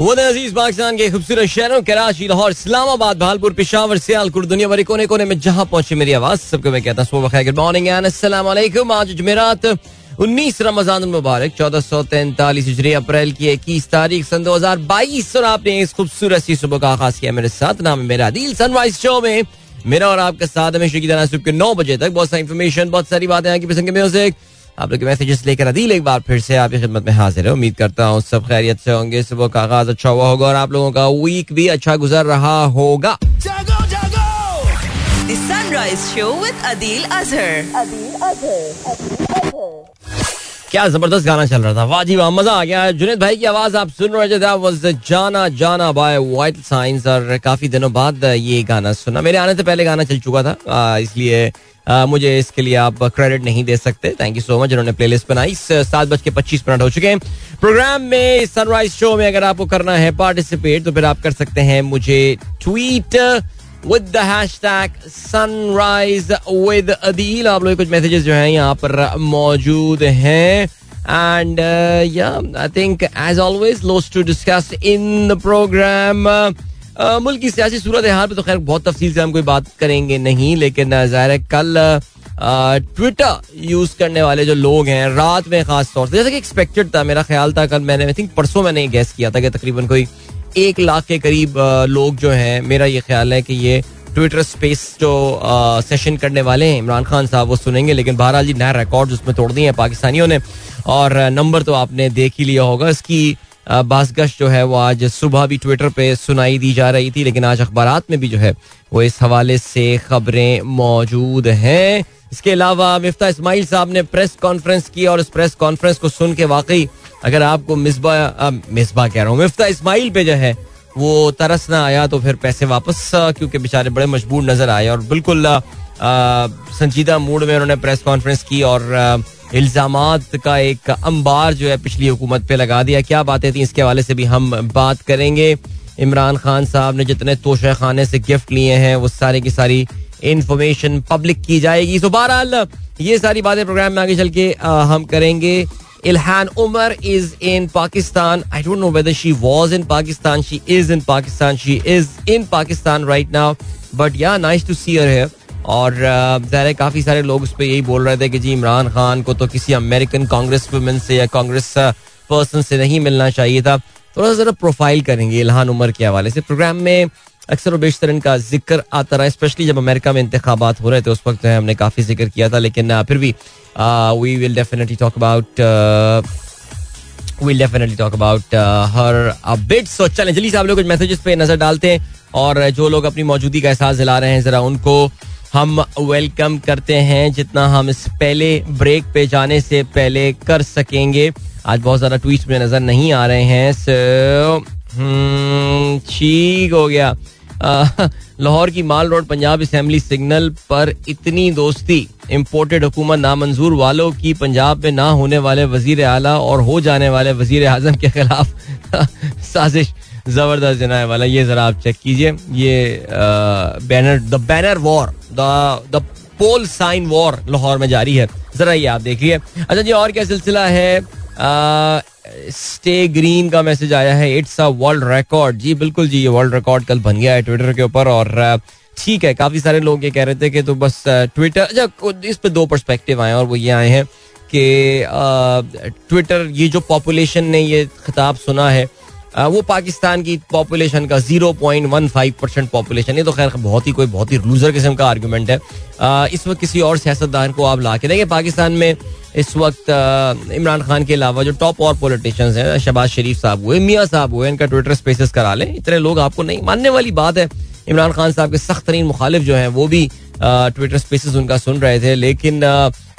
अज़ीज़ पाकिस्तान के खूबसूरत शहरों, कराची, लाहौर, इस्लामाबाद, भालपुर, पिशावर, सियालकोट दुनिया भर कोने कोने में जहाँ पहुँचे मेरी आवाज़, सबको मैं कहता हूँ गुड मॉर्निंग एंड आज जुमेरात उन्नीस रमज़ान मुबारक, चौदह सौ तैंतालीस हिजरी, अप्रैल की इक्कीस तारीख, सन दो हज़ार बाईस, और आपने इस खूबसूरत सी सुबह का आगाज़ किया मेरे साथ। नाम है मेरा दिल सनराइज शो में मेरा और आपका साथ हमेशा की तरह सुबह के नौ बजे तक बहुत सारी इन्फॉर्मेशन बहुत सारी बातें आपकी पसंद के म्यूज़िक आप लोग मैसेजेस लेकर अदील एक बार फिर से आपकी खिदमत में हाजिर है। उम्मीद करता हूँ सब खैरियत से होंगे। सुबह का आगाज़ अच्छा हुआ होगा और आप लोगों का वीक भी अच्छा गुजर रहा होगा। जागो जागो! The Sunrise Show with Adil Azhar. क्या ज़बरदस्त गाना चल रहा था। वाह जी वाह मज़ा आ गया। जुनेद भाई की आवाज़ आप सुन रहे थे वाज जाना जाना बाय वाइट साइंस और काफ़ी दिनों बाद ये गाना सुना। मेरे आने से पहले गाना चल चुका था इसलिए आ, मुझे इसके लिए आप क्रेडिट नहीं दे सकते। थैंक यू सो मच जिन्होंने प्लेलिस्ट बनाई। सात बज के पच्चीस मिनट हो चुके हैं। प्रोग्राम में सनराइज शो में अगर आपको करना है पार्टिसिपेट तो फिर आप कर सकते हैं मुझे tweet with the hashtag sunrise with Adeel आप लोग कुछ मैसेजेस जो हैं यहाँ पर मौजूद हैं। And yeah I think as always loves to discuss in the program मुल्क की सियासी सूरत हाल पर तो खैर बहुत तफसील से हम कोई बात करेंगे नहीं लेकिन uh, ज़ाहिर है कल ट्विटर यूज़ करने वाले जो लोग हैं रात में खास तौर से जैसे कि एक्सपेक्टेड था मेरा ख्याल था कल मैंने आई थिंक परसों मैंने गैस किया था कि तकरीबन कोई एक लाख के करीब लोग जो हैं, मेरा ये ख्याल है कि ये ट्विटर स्पेस जो सेशन करने वाले हैं, इमरान खान साहब, वो सुनेंगे, लेकिन बहरहाल जी, नया रिकॉर्ड उसमें तोड़ दिए हैं पाकिस्तानियों ने। और नंबर तो आपने देख ही लिया होगा, इसकी बासगश जो है वो आज सुबह भी ट्विटर पे सुनाई दी जा रही थी, लेकिन आज अखबार में भी जो है, वो इस हवाले से खबरें मौजूद हैं। इसके अलावा मिफ्ता इसमाइल साहब ने प्रेस कॉन्फ्रेंस की, और इस प्रेस कॉन्फ्रेंस को सुन के वाकई अगर आपको मिसबा मिसबा कह रहा हूँ, मिफ्ता इस्माइल पे जो है, वो तरस ना आया तो फिर पैसे वापस क्योंकि बेचारे बड़े मजबूर नज़र आए और बिल्कुल संजीदा मूड में उन्होंने प्रेस कॉन्फ्रेंस की और इल्ज़ाम का एक अंबार जो है पिछली हुकूमत पे लगा दिया। क्या बातें थी? इसके हवाले से भी हम बात करेंगे। इमरान खान साहब ने जितने तोशे खाने से गिफ्ट लिए हैं, वो सारे की सारी इंफॉर्मेशन पब्लिक की जाएगी। तो बहरहाल, ये सारी बातें प्रोग्राम में आगे चल के हम करेंगे। Ilhan Omar is in Pakistan I don't know whether she was in Pakistan she is in Pakistan she is in Pakistan right now but yeah nice to see her here और ज़ाहिर है काफ़ी सारे लोग उस पर यही बोल रहे थे कि जी इमरान खान को तो किसी अमेरिकन कांग्रेस वुमेन से या कांग्रेस पर्सन से नहीं मिलना चाहिए था। थोड़ा जरा प्रोफ़ाइल करेंगे इल्हान उमर के हवाले से। प्रोग्राम में अक्सर और बेशतर इनका ज़िक्र आता रहा स्पेशली जब अमेरिका में इंतबात हो रहे थे उस वक्त हमने काफ़ी ज़िक्र किया था लेकिन फिर भी we will definitely talk about we'll definitely talk about uh, her a bit. So चलें जल्दी से आप लोग कुछ मैसेजेस पे नज़र डालते हैं और जो लोग अपनी मौजूदगी का एहसास दिला रहे हैं जरा उनको हम वेलकम करते हैं जितना हम इस पहले ब्रेक पे जाने से पहले कर सकेंगे आज बहुत ज़्यादा ट्वीट में नज़र नहीं आ रहे हैं so, हम्म, ठीक हो गया लाहौर की Mall Road Punjab assembly signal पर इतनी दोस्ती इम्पोर्टेड हुकूमत नामंजूर वालों की पंजाब में ना होने वाले वज़ीर आला और हो जाने वाले वज़ीर आज़म के खिलाफ साजिश ज़बरदस्त जनाए वाला। ये जरा आप चेक कीजिए। ये banner the banner war the pole sign war Lahore में जारी है। जरा ये आप देखिए। अच्छा जी, और क्या सिलसिला है? स्टे ग्रीन का मैसेज आया है इट्स अ वर्ल्ड रिकॉर्ड जी बिल्कुल जी ये वर्ल्ड रिकॉर्ड कल बन गया है ट्विटर के ऊपर और ठीक है काफ़ी सारे लोग ये कह रहे थे कि तो बस ट्विटर अच्छा इस पे दो पर्सपेक्टिव आए और वो ये आए हैं कि ट्विटर ये जो पॉपुलेशन ने ये खिताब सुना है अ, वो पाकिस्तान की पॉपुलेशन का 0.15 परसेंट पॉपुलेशन ये तो खैर बहुत ही कोई बहुत ही लूजर किस्म का आर्ग्यूमेंट है। इस वक्त किसी और सियासतदान को आप ला के देखिए पाकिस्तान में इस वक्त इमरान खान के अलावा जो टॉप और पॉलिटिशियंस हैं, शहबाज शरीफ साहब हुए, मियाँ साहब हुए, इनका ट्विटर स्पेसेस करा लें। इतने लोग आपको नहीं मानने वाली बात है। इमरान खान साहब के सख्त तरीन मुखालिफ जो हैं, वो भी ट्विटर स्पेसेस उनका सुन रहे थे। लेकिन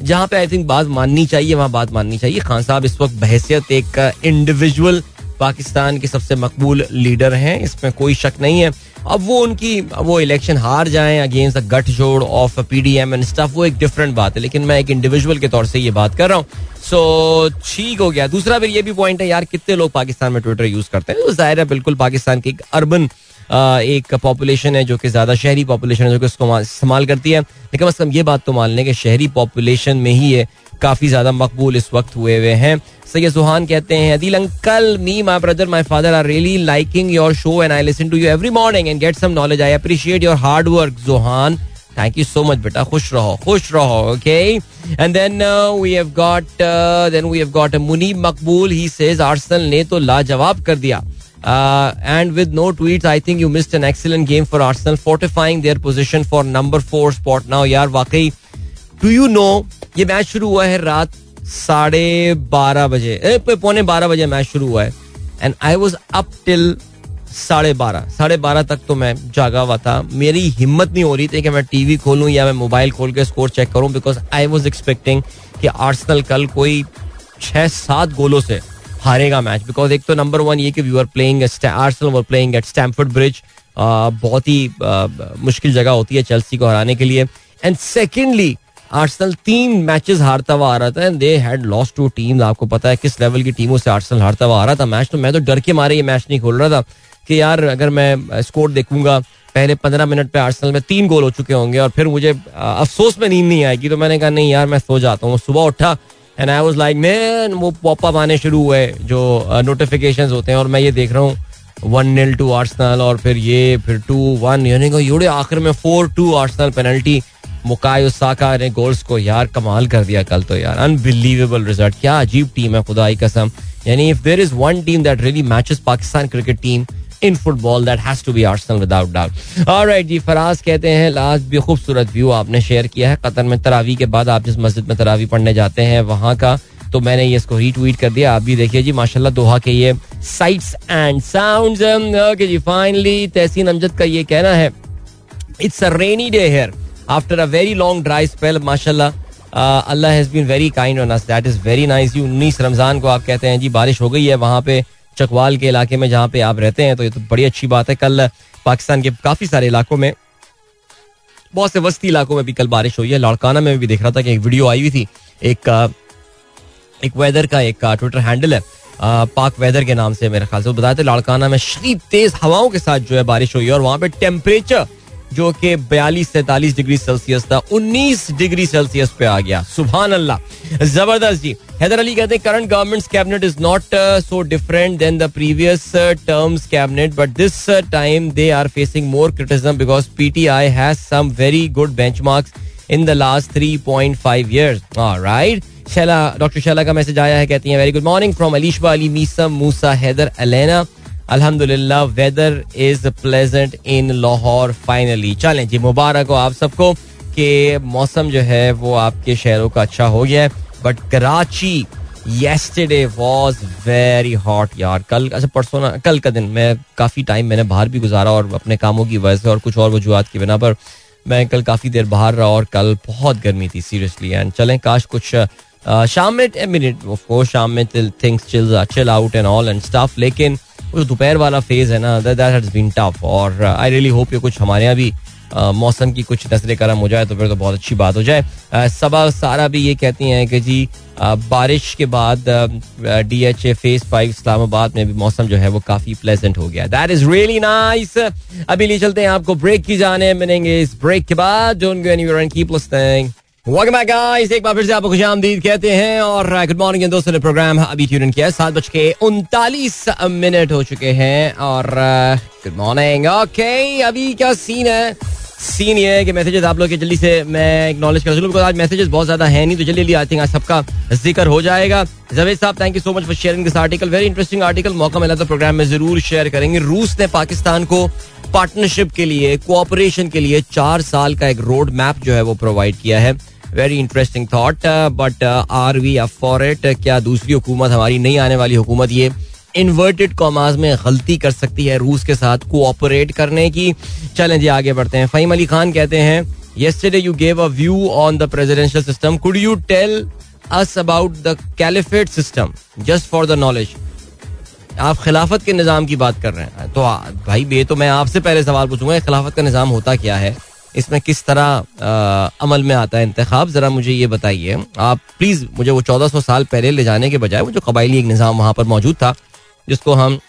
जहाँ पे आई थिंक बात माननी चाहिए, वहाँ बात माननी चाहिए। खान साहब इस वक्त बहसियत एक इंडिविजुअल पाकिस्तान के सबसे मकबूल लीडर हैं। इसमें कोई शक नहीं है। अब वो उनकी वो इलेक्शन हार जाएँ अगेंस्ट द गठ जोड़ ऑफ़ पीडीएम एंड स्टफ़ वो एक डिफरेंट बात है। लेकिन मैं एक इंडिविजुअल के तौर से ये बात कर रहा हूँ। सो ठीक हो गया। दूसरा फिर ये भी पॉइंट है, यार, कितने लोग पाकिस्तान में ट्विटर यूज़ करते हैं? तो ज़ाहिर है बिल्कुल पाकिस्तान की एक अर्बन एक पॉपुलेशन है जो कि ज़्यादा शहरी पॉपुलेशन है, जो कि उसको इस्तेमाल करती है। लेकिन अज कम ये बात तो मान लें कि शहरी पॉपुलेशन में ही ये काफ़ी ज़्यादा मकबूल इस वक्त हुए हुए हैं। सैयद सुहान कहते हैं Adil uncle me my brother my father are really liking your show and I listen to you every morning and get some knowledge I appreciate your hard work Johan thank you so much बेटा खुश रहो खुश रहो okay and then we have got then we have got Muneeb Maqbool he says Arsenal ने तो लाजवाब कर दिया and with no tweets I think you missed an excellent game for Arsenal fortifying their position for number four spot now यार वाकई do you know ये match शुरू हुआ है रात साढ़े बारह बजे। पौने बारह बजे मैच शुरू हुआ है। And I was up till साढ़े बारह। साढ़े बारह तक तो मैं जागा हुआ था। मेरी हिम्मत नहीं हो रही थी कि मैं टीवी खोलूं या मैं मोबाइल खोल के स्कोर चेक करूँ बिकॉज़ आई वॉज़ एक्सपेक्टिंग कि आर्सनल कल कोई छह सात गोलों से हारेगा मैच बिकॉज़ एक तो नंबर वन ये कि we are playing Arsenal were playing at Stamford Bridge बहुत ही मुश्किल जगह होती है चेल्सी को हराने के लिए। एंड सेकेंडली आर्सनल तीन मैचेस हारता हुआ आ रहा था and they had lost to team आपको पता है किस लेवल की टीमों से आर्सनल हारता हुआ आ रहा था। मैच तो मैं तो डर के मारे ये मैच नहीं खोल रहा था कि यार अगर मैं स्कोर देखूँगा, पहले पंद्रह मिनट पे आर्सनल में तीन गोल हो चुके होंगे और फिर मुझे अफसोस में नींद नहीं आएगी। तो मैंने कहा, नहीं यार, मैं सो जाता हूँ। सुबह उठा and I was like man वो पॉपअप आने शुरू हुए जो नोटिफिकेशन होते हैं, और मैं ये देख रहा हूँ वन नील टू आर्सनल और फिर ये, फिर टू वन यानी कि आखिर में four two Arsenal penalty Bukayo Saka ने गोल्स को, यार, कमाल कर दिया कल तो यार। अनबिलीवेबल रिज़ल्ट क्या अजीब टीम है, खुदाई कसम। यानी if there is one team that really matches Pakistan cricket team in football that has to be Arsenal without doubt alright जी, फराज कहते हैं, लास्ट भी खूबसूरत व्यू आपने शेयर किया है। कतर में तरावी के बाद आप जिस मस्जिद में तरावी पढ़ने जाते हैं, वहाँ का तो मैंने ये इसको रीट्वीट कर दिया। आप भी देखिए जी, माशाल्लाह, दोहा के ये साइट्स एंड साउंड्स ओके जी फाइनली तहसीन अमजद का ये कहना है it's a rainy day here after a very long dry spell माशाल्लाह अल्लाह has been very kind on us that is very nice जी उन्नीस रमज़ान को आप कहते हैं, जी, बारिश हो गई है वहाँ पे चकवाल के इलाके में जहाँ पे आप रहते हैं तो ये तो बड़ी अच्छी बात है। कल पाकिस्तान के काफ़ी सारे इलाकों में, बहुत से वस्ती इलाकों में भी कल बारिश हुई है। लाड़काना में भी देख रहा था कि एक वीडियो आई हुई थी। एक एक वेदर का एक ट्विटर हैंडल है। पाक वेदर के नाम से मेरे ख्याल से बताया था। लाड़काना में शदीद तेज हवाओं के साथ जो है बारिश हुई है और वहाँ पे टेम्परेचर जो कि बयालीस सैतालीस डिग्री सेल्सियस था, उन्नीस डिग्री सेल्सियस पे आ गया। सुबह अल्लाह ज़बरदस्त जी। हैदर अली कहते हैं, current government cabinet is not so different than the previous terms cabinet but this time they are facing more criticism because PTI has some very good benchmarks in the last three point five years right Shaila doctor Shaila का message आया है, कहती हैं very good morning from Alishba Ali Meesa Musa Haider Alena अल्हम्दुलिल्लाह weather is pleasant in Lahore finally चलें जी, मुबारक हो आप सबको कि मौसम जो है वो आपके शहरों का अच्छा हो गया है। But Karachi yesterday was very hot यार। कल अच्छा परसों ना, कल का दिन मैं, काफ़ी टाइम मैंने बाहर भी गुजारा और अपने कामों की वजह से और कुछ और वजूहत की बिना, पर मैं कल काफ़ी देर बाहर रहा और कल बहुत गर्मी थी सीरियसली एंड चलें, काश कुछ शाम में मिनट ऑफ़ कोर्स शाम में things chill chill out and all and stuff लेकिन जो दोपहर वाला फ़ेज़ है ना दैट हैज़ बीन टफ और आई रियली होप ये कुछ हमारे यहाँ भी मौसम की कुछ नज़र करम हो जाए तो फिर तो बहुत अच्छी बात हो जाए। सबा सारा भी ये कहती हैं कि जी बारिश के बाद D H A phase five Islamabad में भी मौसम जो है वो काफ़ी प्लेजेंट हो गया। दैट इज़ रियली नाइस अभी लिए चलते हैं आपको ब्रेक की जाने, मिलेंगे इस ब्रेक के बाद। Keep listening welcome back guys एक बार फिर से आपको खुश आमदीद कहते हैं और गुड मॉर्निंग दोस्तों ने प्रोग्राम अभी ट्यून किया है। सात बज के उनतालीस मिनट हो चुके हैं और गुड मॉर्निंग ओके अभी क्या सीन है? सीन ये है कि मैसेजेस आप लोग के जल्दी से मैं एक्नॉलेज कर। चलूँ आज मैसेजेस बहुत ज़्यादा है नहीं तो जल्दी जल्दी आई थिंक आज सबका ज़िक्र हो जाएगा। Javed sahab thank you so much for sharing this article very interesting article मौका मिला तो प्रोग्राम में ज़रूर शेयर करेंगे। रूस ने पाकिस्तान को पार्टनरशिप के लिए कोऑपरेशन के लिए चार साल का एक रोड मैप जो है वो प्रोवाइड किया है। Very interesting thought but are we up for it क्या दूसरी हुकूमत हमारी नहीं आने वाली हुकूमत ये इन्वर्टेड कॉमाज में गलती कर सकती है रूस के साथ कोऑपरेट करने की? चलें जी, आगे बढ़ते हैं। फहीम अली खान कहते हैं, yesterday you gave a view on the presidential system. Could you tell us about the caliphate system? Just for the knowledge. आप खिलाफत के निज़ाम की बात कर रहे हैं। तो भाई, ये तो मैं आपसे पहले सवाल पूछूँगा खिलाफत का निज़ाम होता क्या है? इसमें किस तरह आ, अमल में आता है इंतखब जरा मुझे ये बताइए। आप प्लीज़ मुझे वो चौदह सौ साल पहले ले जाने के बजाय वो जो कबायली एक निज़ाम वहाँ पर मौजूद था जिसको हम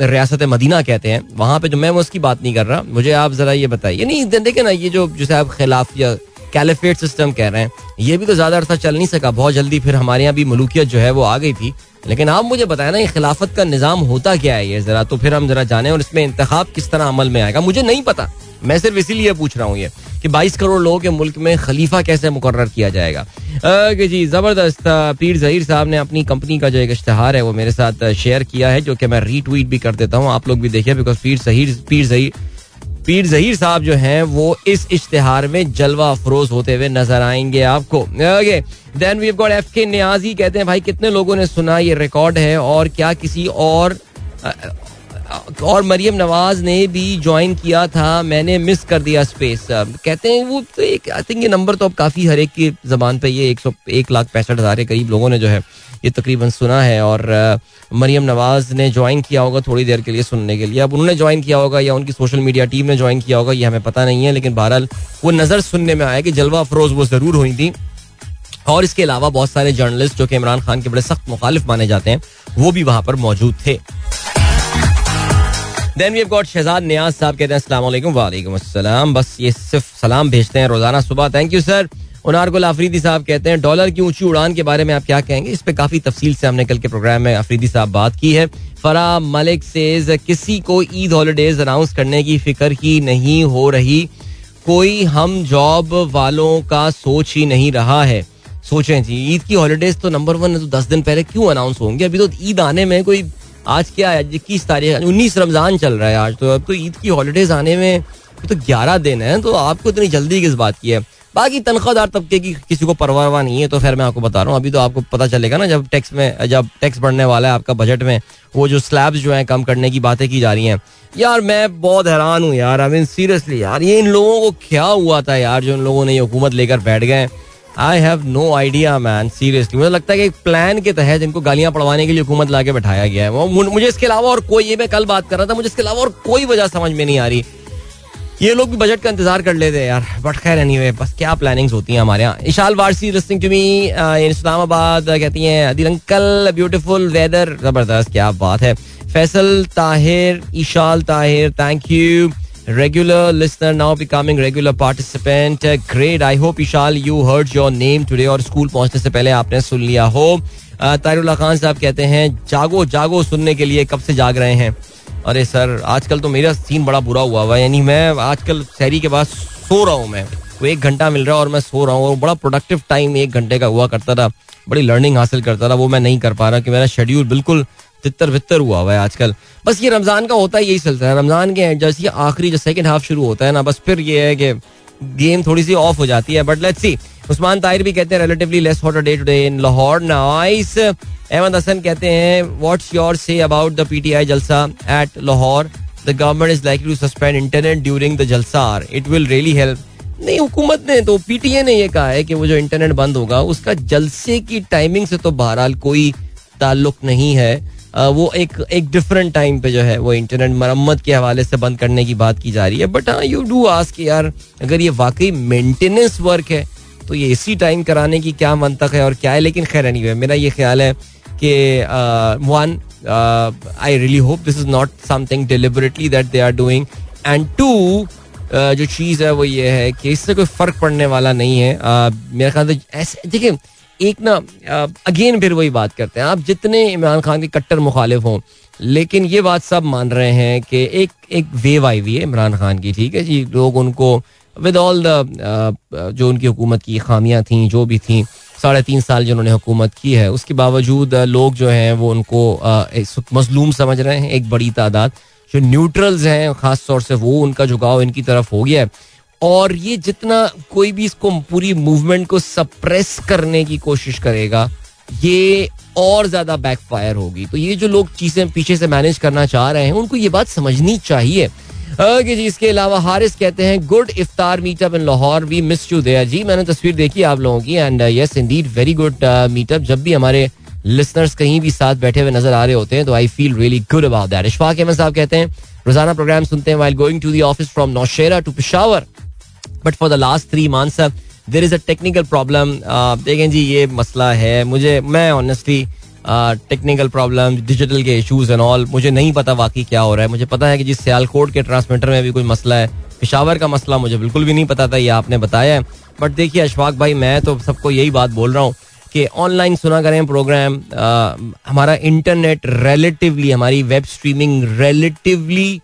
रियासत मदीना कहते हैं वहाँ पे जो मैं उसकी बात नहीं कर रहा। मुझे आप जरा ये बताइए। नहीं देखे ना ये जो जैसे आप खिलाफ या कैलिफेट सिस्टम कह रहे हैं। ये भी तो ज़्यादा अरसा चल नहीं सका। बहुत जल्दी फिर हमारे यहाँ भी मलूकियत जो है वो आ गई थी। लेकिन आप मुझे बताया ना, ये खिलाफत का निज़ाम होता क्या है ये जरा? तो फिर हम जरा जाने और इसमें इंतखाब किस तरह अमल में आएगा। मुझे नहीं पता। मैं सिर्फ़ इसीलिए पूछ रहा हूँ ये कि 22 करोड़ लोगों के मुल्क में खलीफा कैसे मुकर किया जाएगा। जी, ज़बरदस्त पीर जहीर साहब ने अपनी कंपनी का जो एक इश्तहार है वो मेरे साथ शेयर किया है, जो कि मैं रीट्वीट भी कर देता हूँ। आप लोग भी देखिए, बिकॉज़ पीर जहीर पीर जहीर पीर जहीर साहब जो हैं, वो इस इश्तेहार में जलवा अफरोज होते हुए नज़र आएँगे आपको। देन वी गॉट एफ़ के न्याजी कहते हैं, भाई, कितने लोगों ने सुना, ये रिकॉर्ड है और क्या किसी और और मरियम नवाज़ ने भी ज्वाइन किया था। मैंने मिस कर दिया स्पेस कहते हैं वो तो एक आई थिंक ये नंबर तो अब काफ़ी हर एक की जबान पे ये एक सौ, एक लाख पैंसठ हज़ार के करीब लोगों ने जो है ये तकरीबन सुना है। और मरियम नवाज़ ने ज्वाइन किया होगा थोड़ी देर के लिए सुनने के लिए। अब उन्होंने ज्वाइन किया होगा या उनकी सोशल मीडिया टीम ने ज्वाइन किया होगा, ये हमें पता नहीं है, लेकिन बहरहाल वो नज़र सुनने में आया कि जलवा अफरोज वो ज़रूर हुई थी। और इसके अलावा बहुत सारे जर्नलिस्ट जो कि इमरान खान के बड़े सख्त मुखालिफ माने जाते हैं, वो भी वहाँ पर मौजूद थे। Then we have got Shahzad Niaz sahab कहते हैं, अस्सलाम वालेकुम वालेकुम अस्सलाम। बस ये सिर्फ़ सलाम भेजते हैं रोज़ाना सुबह। Thank you sir Unargul Afridi sahab कहते हैं, डॉलर की ऊँची उड़ान के बारे में आप क्या कहेंगे? इस पे काफ़ी तफसील से हमने कल के प्रोग्राम में अफरीदी साहब बात की है। फरा मलिक से किसी को ईद हॉलीडेज अनाउंस करने की फ़िक्र ही नहीं हो रही। कोई हम जॉब वालों का सोच ही नहीं रहा है। सोचें जी, ईद की हॉलीडेज तो नंबर वन तो दस दिन पहले क्यों अनाउंस होंगे? अभी तो ईद आने में कोई आज क्या है? इक्कीस तारीख उन्नीस रमज़ान चल रहा है आज। तो अब तो ईद की हॉलीडेज आने में तो ग्यारह दिन है। तो आपको इतनी जल्दी किस बात की है? बाकी तनख्वाहदार तबके की किसी को परवाह नहीं है तो फिर मैं आपको बता रहा हूँ। अभी तो आपको पता चलेगा ना, जब टैक्स में, जब टैक्स बढ़ने वाला है आपका बजट में, वो जो स्लैब्स जो है कम करने की बातें की जा रही हैं। यार, मैं बहुत हैरान हूँ यार आई मीन सीरियसली यार, ये इन लोगों को क्या हुआ था यार, जो इन लोगों ने ये हुकूमत लेकर बैठ गए? I have no idea man seriously मुझे लगता है कि एक प्लान के तहत इनको गालियाँ पड़वाने के लिए हुकूमत ला के बैठाया गया है। वो मुझे इसके अलावा और कोई, ये मैं कल बात कर रहा था, मुझे इसके अलावा और कोई वजह समझ में नहीं आ रही। ये लोग भी बजट का इंतज़ार कर लेते हैं यार। बट खैर एनीवे बस क्या प्लानिंग्स होती हैं हमारे यहाँ। Ishal Warsi listening to me Islamabad कहती हैं, अदिल अंकल ब्यूटीफुल वेदर ज़बरदस्त, क्या बात है। Faisal Tahir, Ishal Tahir thank you regular listener, now becoming regular participant. Great. I hope, ishal, you heard your name today और स्कूल पहुँचने से पहले आपने सुन लिया हो। तारुल्ला खान साहब कहते हैं, जागो जागो सुनने के लिए कब से जाग रहे हैं? अरे सर, आजकल तो मेरा सीन बड़ा बुरा हुआ हुआ यानी मैं आजकल शहरी के बाद सो रहा हूँ मैं। वो एक घंटा मिल रहा है और मैं सो रहा हूँ। और बड़ा प्रोडक्टिव टाइम एक घंटे का हुआ करता था। बड़ी लर्निंग हासिल करता था। वो मैं नहीं कर पा रहा कि मेरा शेड्यूल बिल्कुल तितर वितर हुआ हुआ है आजकल। बस ये रमज़ान का होता है यही चलता है। रमज़ान के जैसे आखिरी जो सेकंड हाफ़ शुरू होता है ना, बस फिर ये है कि गेम थोड़ी सी ऑफ़ हो जाती है। But let's see Usman Tahir भी कहते हैं relatively less hot day today in Lahore nice Ahmed Hasan कहते हैं what's your say about the PTI jalsa at Lahore the government is likely to suspend internet during the jalsa it will really help नहीं, हुकूमत ने तो PTA ने ये कहा है कि वो जो इंटरनेट बंद होगा, उसका जलसे की टाइमिंग से तो बहरहाल कोई ताल्लुक नहीं है। वो एक एक डिफरेंट टाइम पे जो है वो इंटरनेट मरम्मत के हवाले से बंद करने की बात की जा रही है। बट हाँ यू डू आस्क यार अगर ये वाकई मेंटेनेंस वर्क है तो ये इसी टाइम कराने की क्या मंतक है और क्या है? लेकिन खैर नहीं हुआ मेरा ये ख्याल है कि one I really hope this is not something deliberately that they are doing and to जो चीज़ है वो ये है कि इससे कोई फ़र्क पड़ने वाला नहीं है। uh, मेरा ख्याल ऐसे देखिए एक ना अगेन फिर वही बात करते हैं। आप जितने इमरान खान के कट्टर मुखालिफ हों, लेकिन ये बात सब मान रहे हैं कि एक एक वेव आई हुई है इमरान खान की, ठीक है जी? लोग उनको विद ऑल द जो उनकी हुकूमत की खामियाँ थी, जो भी थी, साढ़े तीन साल जिन्होंने हुकूमत की है, उसके बावजूद लोग जो हैं, वो उनको मजलूम समझ रहे हैं, एक बड़ी तादाद। जो न्यूट्रल्स हैं, ख़ास तौर से वो, उनका झुकाव इनकी तरफ़ हो गया है। और ये जितना कोई भी इसको पूरी मूवमेंट को सप्रेस करने की कोशिश करेगा, ये और ज़्यादा बैकफायर होगी। तो ये जो लोग चीज़ें पीछे से मैनेज करना चाह रहे हैं, उनको ये बात समझनी चाहिए। ओके जी, इसके अलावा हारिस कहते हैं, good iftar meetup in Lahore we miss you there जी, मैंने तस्वीर देखी आप लोगों की and yes indeed very good meetup जब भी हमारे लिसनर्स कहीं भी साथ बैठे हुए नज़र आ रहे होते हैं तो I feel really good about that Ishfaq Ahmed sahab कहते हैं, रोज़ाना प्रोग्राम सुनते हैं while going to the office from Nowshera to Peshawar but for the last three months there is a technical problem देखें जी, ये मसला है। मुझे, मैं ऑनेस्टली टेक्निकल प्रॉब्लम डिजिटल के इशूज एंड ऑल मुझे नहीं पता वाकई क्या हो रहा है। मुझे पता है कि जिस सियालकोट के ट्रांसमीटर में भी कोई मसला है, पिशावर का मसला, मुझे बिल्कुल भी नहीं पता था, ये आपने बताया है। बट देखिए, अशफाक भाई, मैं तो सबको यही बात बोल रहा हूँ कि ऑनलाइन सुना करें प्रोग्राम हमारा इंटरनेट रिलेटिवली हमारी वेब स्ट्रीमिंग रिलेटिवली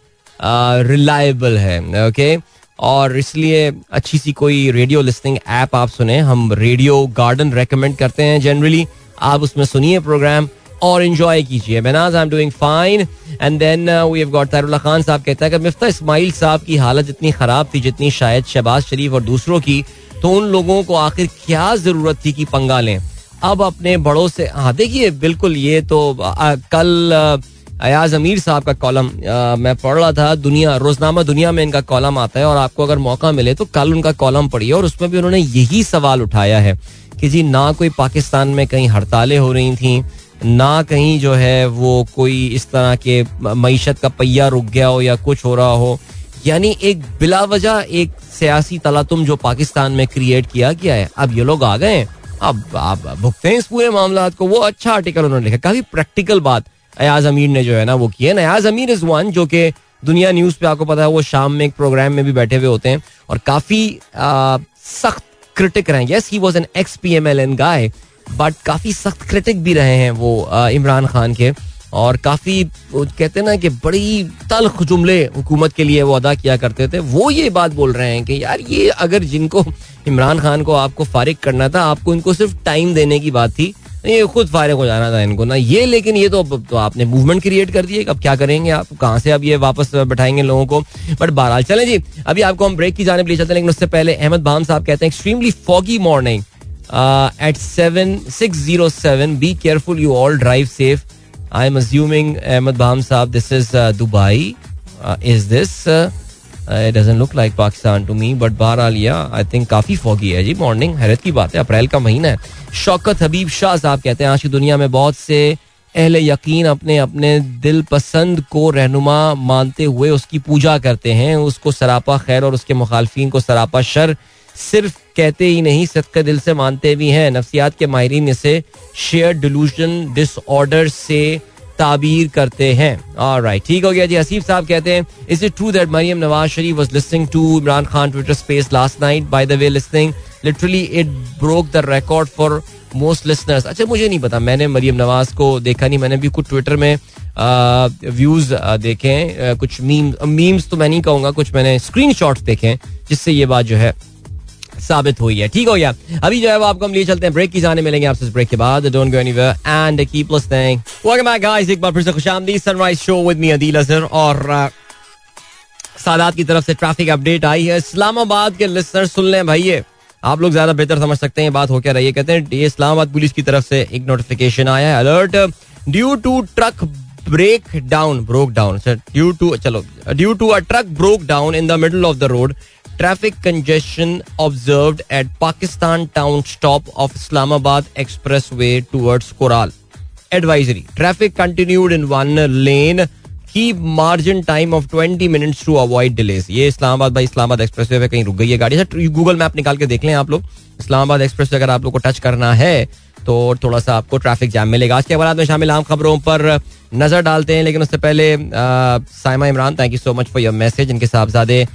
रिलायबल है ओके और इसलिए अच्छी सी कोई रेडियो लिसनिंग ऐप आप सुने। हम रेडियो गार्डन रेकमेंड करते हैं। जनरली आप उसमें सुनिए प्रोग्राम और इंजॉय कीजिए। Benaz I am doing fine and then we have got Tarullah Khan sahab कहता है कि मिफ्ता इस्माइल साहब की हालत इतनी खराब थी जितनी शायद शहबाज शरीफ और दूसरों की तो उन लोगों को आखिर क्या ज़रूरत थी कि पंगा लें? अब अपने बड़ों से हाँ देखिए बिल्कुल ये तो आ, कल अयाज अमीर साहब का कॉलम मैं पढ़ रहा था, दुनिया, रोजनामा दुनिया में इनका कॉलम आता है और आपको अगर मौका मिले तो कल उनका कॉलम पढ़िए और उसमें भी उन्होंने यही सवाल उठाया है कि जी, ना कोई पाकिस्तान में कहीं हड़तालें हो रही थी, ना कहीं जो है वो कोई इस तरह के मीशत का पहिया रुक गया हो या कुछ हो रहा हो। यानी एक बिला वजह एक सियासी तला तुम जो पाकिस्तान में क्रिएट किया गया है। अब ये लोग आ गए अब आप भुगते हैं इस पूरे मामला को। वो अच्छा आर्टिकल उन्होंने लिखा। काफ़ी प्रैक्टिकल बात। अयाज अमीर ने जो है ना वो किया। अयाज अमीर इज़ वन जो कि दुनिया न्यूज़ पे आपको पता है, वो शाम में एक प्रोग्राम में भी बैठे हुए होते हैं और काफ़ी सख्त क्रिटिक रहे yes he was an ex P M L N guy but काफ़ी सख्त क्रिटिक भी रहे हैं वो इमरान खान के। और काफ़ी कहते ना कि बड़ी तलख जुमले हुकूमत के लिए वो अदा किया करते थे। वो ये बात बोल रहे हैं कि यार ये अगर जिनको, इमरान खान को आपको फारिग करना था, आपको इनको सिर्फ़ टाइम देने की बात थी ये खुद फारिग हो जाना था इनको ना। ये लेकिन ये तो, तो आपने मूवमेंट क्रिएट कर दिए अब क्या करेंगे आप? कहाँ से अब ये वापस बैठाएँगे लोगों को? बट बहरहाल चले जी अभी आपको हम ब्रेक की जाने ले चलते हैं लेकिन उससे पहले अहमद भाम साहब कहते हैं extremely foggy morning at seven six zero seven be careful you all drive safe I am assuming Ahmed Bham sahab this is Dubai is this look like Pakistan to me but I think काफ़ी foggy है जी। Morning हैरत की बात है, अप्रैल का महीना है। शौकत हबीब शाह साहब कहते हैं, आज की दुनिया में बहुत से यकीन अपने अपने दिल पसंद को रहनुमा मानते हुए उसकी पूजा करते हैं। उसको सरापा खैर और उसके मुखालफी को सरापा शर सिर्फ़ कहते ही नहीं, सदका दिल से मानते भी हैं। नफ्सियात के माहरीन इसे शेयर डिलूजन डिसऑर्डर से ताबीर करते हैं। राइट ठीक हो गया जी। हसीब साहब कहते हैं is it true that Maryam Nawaz Sharif was listening to Imran Khan Twitter space last night by the way listening literally it broke the record for most listeners अच्छा मुझे नहीं पता। मैंने मरियम नवाज़ को देखा नहीं। मैंने भी कुछ ट्विटर में व्यूज़ देखे हैं कुछ मीम मीम्स तो मैं नहीं कहूँगा, कुछ मैंने स्क्रीन देखे हैं, जिससे ये बात जो है साबित हुई है। ठीक हो गया। अभी जो है वो आपको हम लिए चलते हैं ब्रेक की जाने, मिलेंगे आपसे ब्रेक के बाद। Don't go anywhere and keep listening welcome back guys एक बार फिर से खुशामदीद sunrise show with me Adeel Azhar और सादात की तरफ़ से ट्रैफ़िक अपडेट आई है। इस्लामाबाद के लिसनर सुन लें भाई आप लोग ज़्यादा बेहतर समझ सकते हैं बात हो क्या रही है कहते हैं इस्लामाबाद पुलिस की तरफ़ से एक नोटिफिकेशन आया है। Alert due to truck break down broke down due to चलो due to a truck broke down in the middle of the road traffic congestion observed at Pakistan town stop of Islamabad expressway towards Koral. Advisory, Traffic continued in one lane. Keep margin time of 20 minutes to avoid delays. ये इस्लामाबाद भाई Islamabad express way कहीं रुक गई है गाड़ी sir Google map निकाल के देख लें आप लोग इस्लामाबाद एक्सप्रेस अगर आप लोग को टच करना है तो थोड़ा सा आपको ट्रैफ़िक जाम मिलेगा आज के बाद में शामिल आम खबरों पर नज़र डालते हैं, लेकिन उससे पहले Saima Imran thank you so much for your message इनके साहबजादे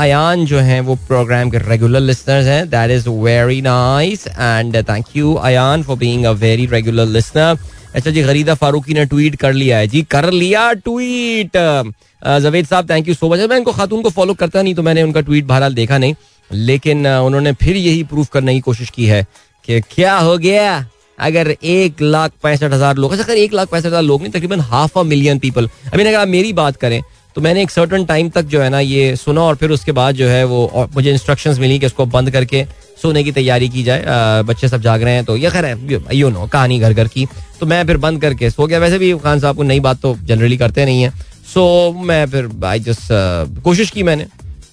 अयान जो हैं वो प्रोग्राम के रेगुलर लिसनर्स हैं. That is very nice and thank you Ayan for being a very regular listener अच्छा जी, गरीदा फारूकी ने ट्वीट कर लिया है। जी, कर लिया ट्वीट जवेद साहब थैंक यू सो मच मैं इनको खातून को फॉलो करता नहीं तो मैंने उनका ट्वीट बहरहाल देखा नहीं। लेकिन उन्होंने फिर यही प्रूव करने की कोशिश की है कि क्या हो गया? अगर एक लाख पैंसठ हज़ार लोग अच्छा एक लाख पैंसठ हज़ार लोग नहीं, तकरीबन हाफ़ अ मिलियन पीपल अभी अगर आप मेरी बात करें तो मैंने एक सर्टन टाइम तक जो है ना ये सुना और फिर उसके बाद जो है वो मुझे इंस्ट्रक्शंस मिली कि उसको बंद करके सोने की तैयारी की जाए। बच्चे सब जाग रहे हैं तो ये खैर है यू नो कहानी घर घर की। तो मैं फिर बंद करके सो गया। वैसे भी खान साहब को नई बात तो जनरली करते नहीं है। सो मैं फिर आई जस्ट कोशिश की मैंने।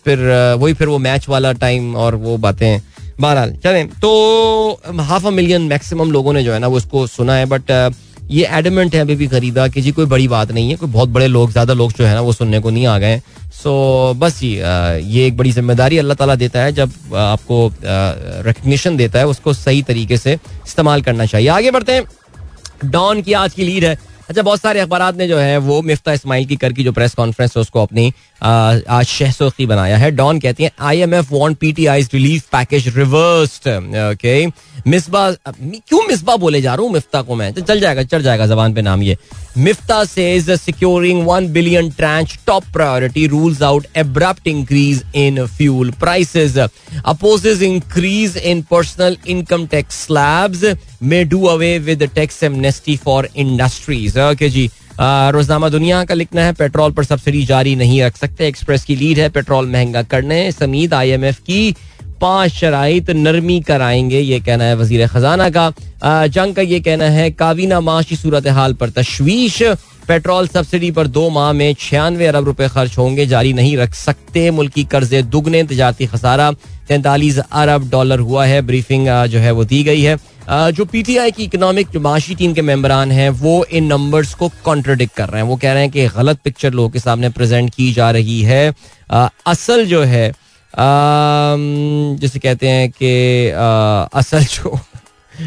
फिर वही फिर वो मैच वाला टाइम और वो बातें। बहरहाल, चलें। तो हाफ़ अ मिलियन मैक्सिमम लोगों ने जो है ना वो उसको सुना है। बट ये एडमेंट है अभी भी खरीदा कि जी कोई बड़ी बात नहीं है कोई बहुत बड़े लोग ज़्यादा लोग जो है ना वो सुनने को नहीं आ गए सो so, बस ये ये एक बड़ी ज़िम्मेदारी अल्लाह ताला देता है जब आपको रिकग्निशन देता है उसको सही तरीके से इस्तेमाल करना चाहिए। आगे बढ़ते हैं। डॉन की आज की लीड है। अच्छा बहुत सारे अखबार ने जो है, वो मिफ्ता इसमाइल की कर की जो प्रेस कॉन्फ्रेंस है, उसको अपनी आज शहसोखी बनाया है। डॉन कहती है I M F want P T I relief package reversed okay Misbah क्यों मिसबा बोले जा रहा हूँ मिफ्ता को मैं? चल जाएगा, चढ़ जाएगा जबान पे नाम ये। Miftah says securing one billion tranche top priority rules out abrupt increase in fuel prices opposes increase in personal income tax slabs may do away with tax amnesty for industries okay जी रोजनामा दुनिया का लिखना है petrol पर subsidy जारी नहीं रख सकते express की lead है पेट्रोल महँगा करने समीत आईएमएफ की पाँच शराइत नरमी कराएँगे, ये कहना है वज़ीर खजाना का। जंग का ये कहना है काबीना माशी सूरत हाल पर तशवीश। पेट्रोल सब्सिडी पर दो माह में छियानवे अरब रुपए खर्च होंगे, जारी नहीं रख सकते, मुल्की कर्जे दुगने तजारती खसारा तैंतालीस अरब डॉलर हुआ है, ब्रीफिंग जो है वो दी गई है। जो पीटीआई की इकोनॉमिक, जो माशी टीम के मेंबरान हैं, वो इन नंबर्स को कॉन्ट्रोडिक्ट कर रहे हैं। वो कह रहे हैं कि गलत पिक्चर लोगों के सामने प्रेजेंट की जा रही है। असल जो है जिसे कहते हैं कि असल जो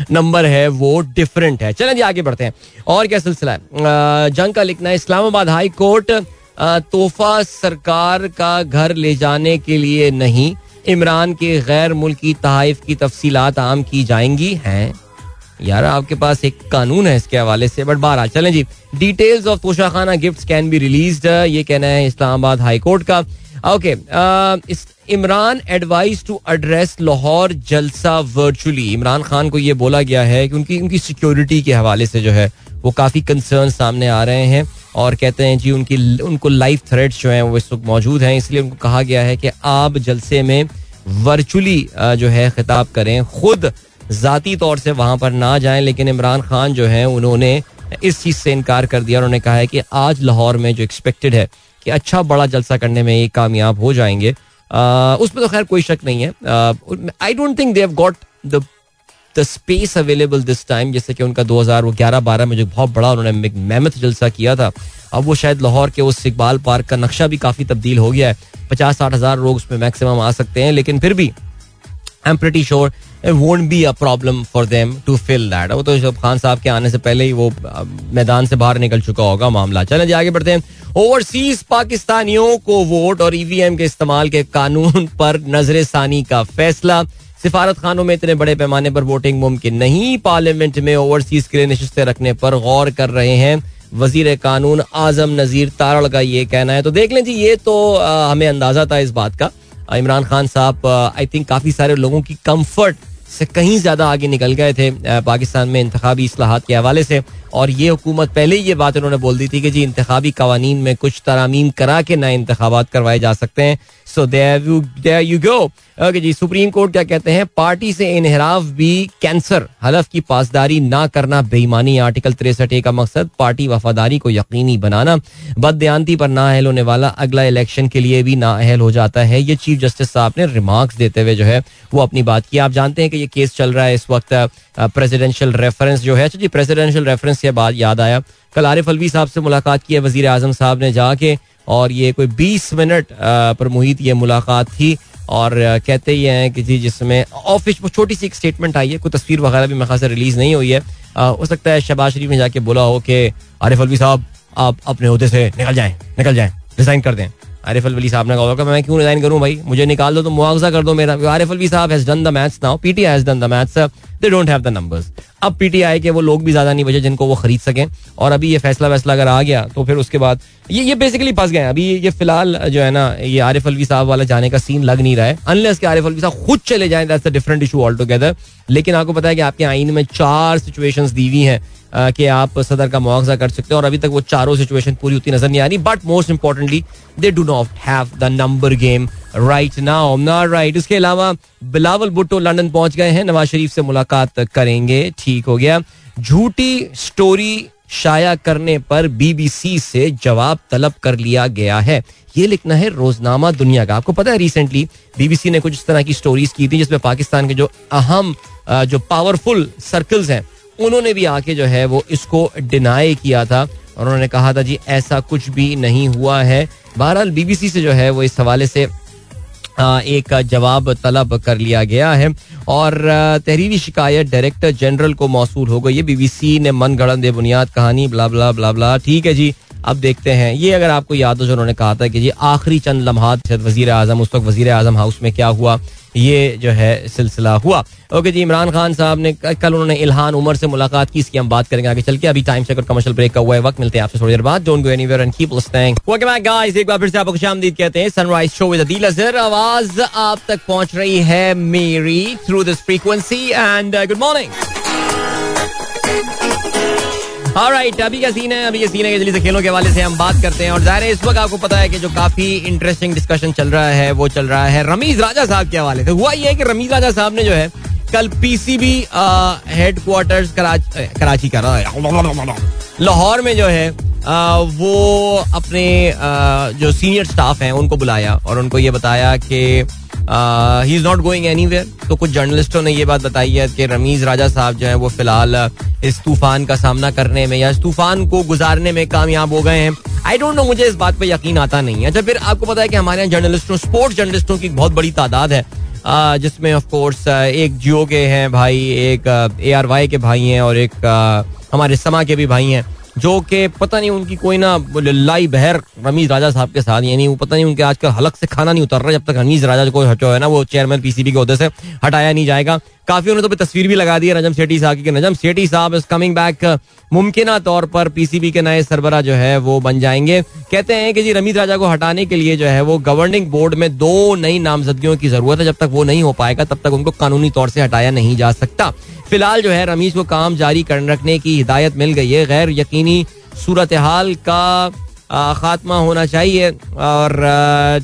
नंबर है, वो डिफरेंट है। चलें जी, आगे बढ़ते हैं। और क्या सिलसिला है? जंग का लिखना है, इस्लामाबाद हाई कोर्ट तोहफा सरकार का घर ले जाने के लिए नहीं। इमरान के गैर मुल्की तहफ़ की तफसीलात आम की जाएँगी, हैं। यार, आपके पास एक कानून है इसके हवाले से बट बारह चलें जी। डिटेल्स ऑफ़ तोशा खाना गिफ्ट कैन बी रिलीज़ ये कहना है इस्लामाबाद हाई कोर्ट का। Okay Imran advice to address Lahore jalsa virtually Imran Khan को ये बोला गया है कि उनकी उनकी सिक्योरिटी के हवाले से जो है, वो काफ़ी कंसर्न सामने आ रहे हैं और कहते हैं जी, उनकी, उनको लाइफ थ्रेट्स जो हैं, वो इस वक्त मौजूद हैं। इसलिए उनको कहा गया है कि आप जलसे में वर्चुअली जो है, खिताब करें। खुद ज़ाती तौर से वहाँ पर ना जाएँ, लेकिन इमरान खान जो है, उन्होंने इस चीज़ से इनकार कर दिया उन्होंने कहा है कि आज लाहौर में जो एक्सपेक्टेड है कि अच्छा बड़ा जलसा करने में ये कामयाब हो जाएँगे। उसमें तो खैर कोई शक नहीं है। I don't think they have got the the space available this time जैसे कि उनका 2011 12 में जो बहुत बड़ा उन्होंने मेहमत जलसा किया था, अब वो शायद लाहौर के उस इकबाल पार्क का नक्शा भी काफ़ी तब्दील हो गया है। पचास साठ हज़ार लोग उसमें मैक्सिमम आ सकते हैं, लेकिन फिर भी I am pretty sure it won't be a problem for them to fill that वो तो खान साहब के आने से पहले ही वो मैदान से बाहर निकल चुका होगा मामला। चलें जी, आगे बढ़ते हैं। ओवरसीज पाकिस्तानियों को वोट और ईवीएम के इस्तेमाल के कानून पर नज़र सानी का फैसला। सिफारत खानों में इतने बड़े पैमाने पर वोटिंग मुमकिन नहीं। पार्लियामेंट में ओवरसीज के लिए नशस्तें रखने पर गौर कर रहे हैं वज़ीर कानून आज़म नजीर तारड़ का ये कहना है। तो देख लें जी ये तो आ, हमें अंदाज़ा था इस बात का। इमरान खान साहब आई थिंक काफ़ी सारे लोगों की कंफर्ट से कहीं ज़्यादा आगे निकल गए थे पाकिस्तान में इंतबी असलाहत के हवाले से। और ये हुकूमत पहले ही ये बात उन्होंने बोल दी थी कि जी इंतबी कवानीन में कुछ तरामीम करा के नए इंतबात करवाए जा सकते हैं। सो यू गो ओके जी सुप्रीम कोर्ट क्या कहते हैं? पार्टी से इनहराफ भी कैंसर। हलफ की पासदारी ना करना बेईमानी। आर्टिकल तिरसठ ए का मकसद, पार्टी वफादारी को यकीनी बनाना। बदयांती पर नाअहल होने वाला अगला इलेक्शन के लिए भी नाअहल हो जाता है। ये चीफ जस्टिस साहब ने रिमार्क्स देते हुए जो है, वो अपनी बात की। आप जानते हैं कि ये केस चल रहा है इस वक्त प्रेसिडेंशियल रेफरेंस जो है। अच्छा जी प्रेसिडेंशियल रेफरेंस के बाद याद आया। कल आरिफ अलवी साहब से मुलाकात की है वज़ीर आज़म साहब ने जाके, और ये कोई बीस मिनट पर मुहित ये मुलाकात थी, और कहते ही हैं कि जी जिसमें ऑफ़िस छोटी सी एक स्टेटमेंट आई है, कोई तस्वीर वगैरह भी मेरे से रिलीज़ नहीं हुई है। हो सकता है शहबाज शरीफ ने जाके बोला हो कि आरिफ अलवी साहब, आप अपने अहदे से निकल जाएँ निकल जाएँ रिजाइन कर दें। आरिफ अलवी साहब ने कहा मैं क्यों रिजाइन करूँ भाई? मुझे निकाल दो तो मुआवजा कर दो मेरा। Arif Alvi sahab has done the maths now PTI has done the maths they don't have the numbers अब पीटीआई के वो लोग भी ज़्यादा नहीं बचे जिनको वो खरीद सकें। और अभी ये फैसला वैसला अगर आ गया तो फिर उसके बाद ये ये बेसिकली फंस गए अभी ये फ़िलहाल जो है ना, ये आरिफ अलवी साहब वाला जाने का सीन लग नहीं रहा है। अनलेस के आरिफ अलवी साहब खुद चले जाए that's a different issue all together लेकिन आपको पता है कि आपके आइन में चार सिचुएशंस दी हुई हैं। कि आप सदर का मुआवजा कर सकते हैं और अभी तक वो चारों सिचुएशन पूरी होती नज़र नहीं आ रही। But most importantly they do not have the number game right now not right इसके अलावा बिलावल भुट्टो लंदन पहुँच गए हैं। नवाज़ शरीफ से मुलाकात करेंगे। ठीक हो गया। झूठी स्टोरी शाया करने पर बीबीसी से जवाब तलब कर लिया गया है। ये लिखना है रोजनामा दुनिया का। आपको पता है रिसेंटली बीबीसी ने कुछ इस तरह की स्टोरीज की थी जिसमें पाकिस्तान के जो अहम जो पावरफुल सर्कल्स हैं उन्होंने भी आके जो है वो इसको डिनाई किया था और उन्होंने कहा था, जी, ऐसा कुछ भी नहीं हुआ है। बहरहाल बीबीसी से जो है वो इस हवाले से एक जवाब तलब कर लिया गया है। और तहरीरी शिकायत डायरेक्टर जनरल को मौसू हो गई है। बीबीसी ने मन गढ़ बुनियाद कहानी, ब्ला ब्ला ब्ला ब्ला। ठीक है जी, अब देखते हैं। ये अगर आपको याद हो, जो उन्होंने कहा था कि, जी, आखिरी चंद लम्हात वज़ीर आज़म उस वक्त वज़ीर आज़म हाउस में क्या हुआ? ये जो है सिलसिला हुआ। ओके जी, इमरान खान साहब ने कल उन्होंने इलहान उमर से मुलाकात की, इसकी हम बात करेंगे आगे चल के। अभी टाइम से कमर्शियल ब्रेक का हुआ है, वक्त मिलते हैं आपसे थोड़ी देर बाद। Don't go anywhere and keep listening okay bye guys एक बार फिर से आपको खुशामदीद कहते हैं sunrise show with Adeel Azhar आवाज़ आप तक पहुँच रही है मेरी through this frequency and good morning right अभी क्या सीन है अभी ये सीन है जल्दी से खेलों के हवाले से हम बात करते हैं। और ज़ाहिर है इस वक्त आपको पता है कि जो काफ़ी इंटरेस्टिंग डिस्कशन चल रहा है वो चल रहा है रमीज राजा साहब के हवाले से। हुआ ये है कि रमीज राजा साहब ने जो है कल पीसीबी हेडक्वार्टर्स कराची का लाहौर में जो है आ, वो अपने आ, जो सीनियर स्टाफ हैं उनको बुलाया और उनको ये बताया कि he is not going any तो कुछ जर्नलिस्टों ने ये बात बताई है कि रमीज राजा साहब जो है वो फ़िलहाल इस तूफ़ान का सामना करने में या इस तूफ़ान को गुजारने में कामयाब हो गए हैं। आई डोंट नो मुझे इस बात पर यकीन आता नहीं है। अच्छा फिर आपको पता है कि हमारे यहाँ जर्नलिस्टों स्पोर्ट्स जर्नलिस्टों की बहुत बड़ी तादाद है। जिसमें ऑफ़ कोर्स एक जियो के हैं भाई, एक ए आर वाई के भाई हैं और एक हमारे समा के भी भाई हैं। जो कि पता नहीं उनकी कोई ना लाई बहर रमीज राजा साहब के साथ यानी वो पता नहीं उनके आजकल हलक से खाना नहीं उतर रहा जब तक रमीज राजा को हटो है ना, वो चेयरमैन पीसीबी के अहदे से हटाया नहीं जाएगा। काफ़ी उन्होंने तो तस्वीर भी लगा दी है नजम सेठी साहब की नजम सेठी साहब इज़ कमिंग बैक मुमकिन तौर पर पीसीबी के नए सरबरा जो है वो बन जाएँगे। कहते हैं कि जी रमीज राजा को हटाने के लिए जो है वो गवर्निंग बोर्ड में दो नई नामजदगियों की ज़रूरत है। जब तक वो नहीं हो पाएगा, तब तक उनको कानूनी तौर से हटाया नहीं जा सकता। फ़िलहाल जो है रमीज को काम जारी कर रखने की हिदायत मिल गई है। गैर यकीनी सूरत हाल का खात्मा होना चाहिए और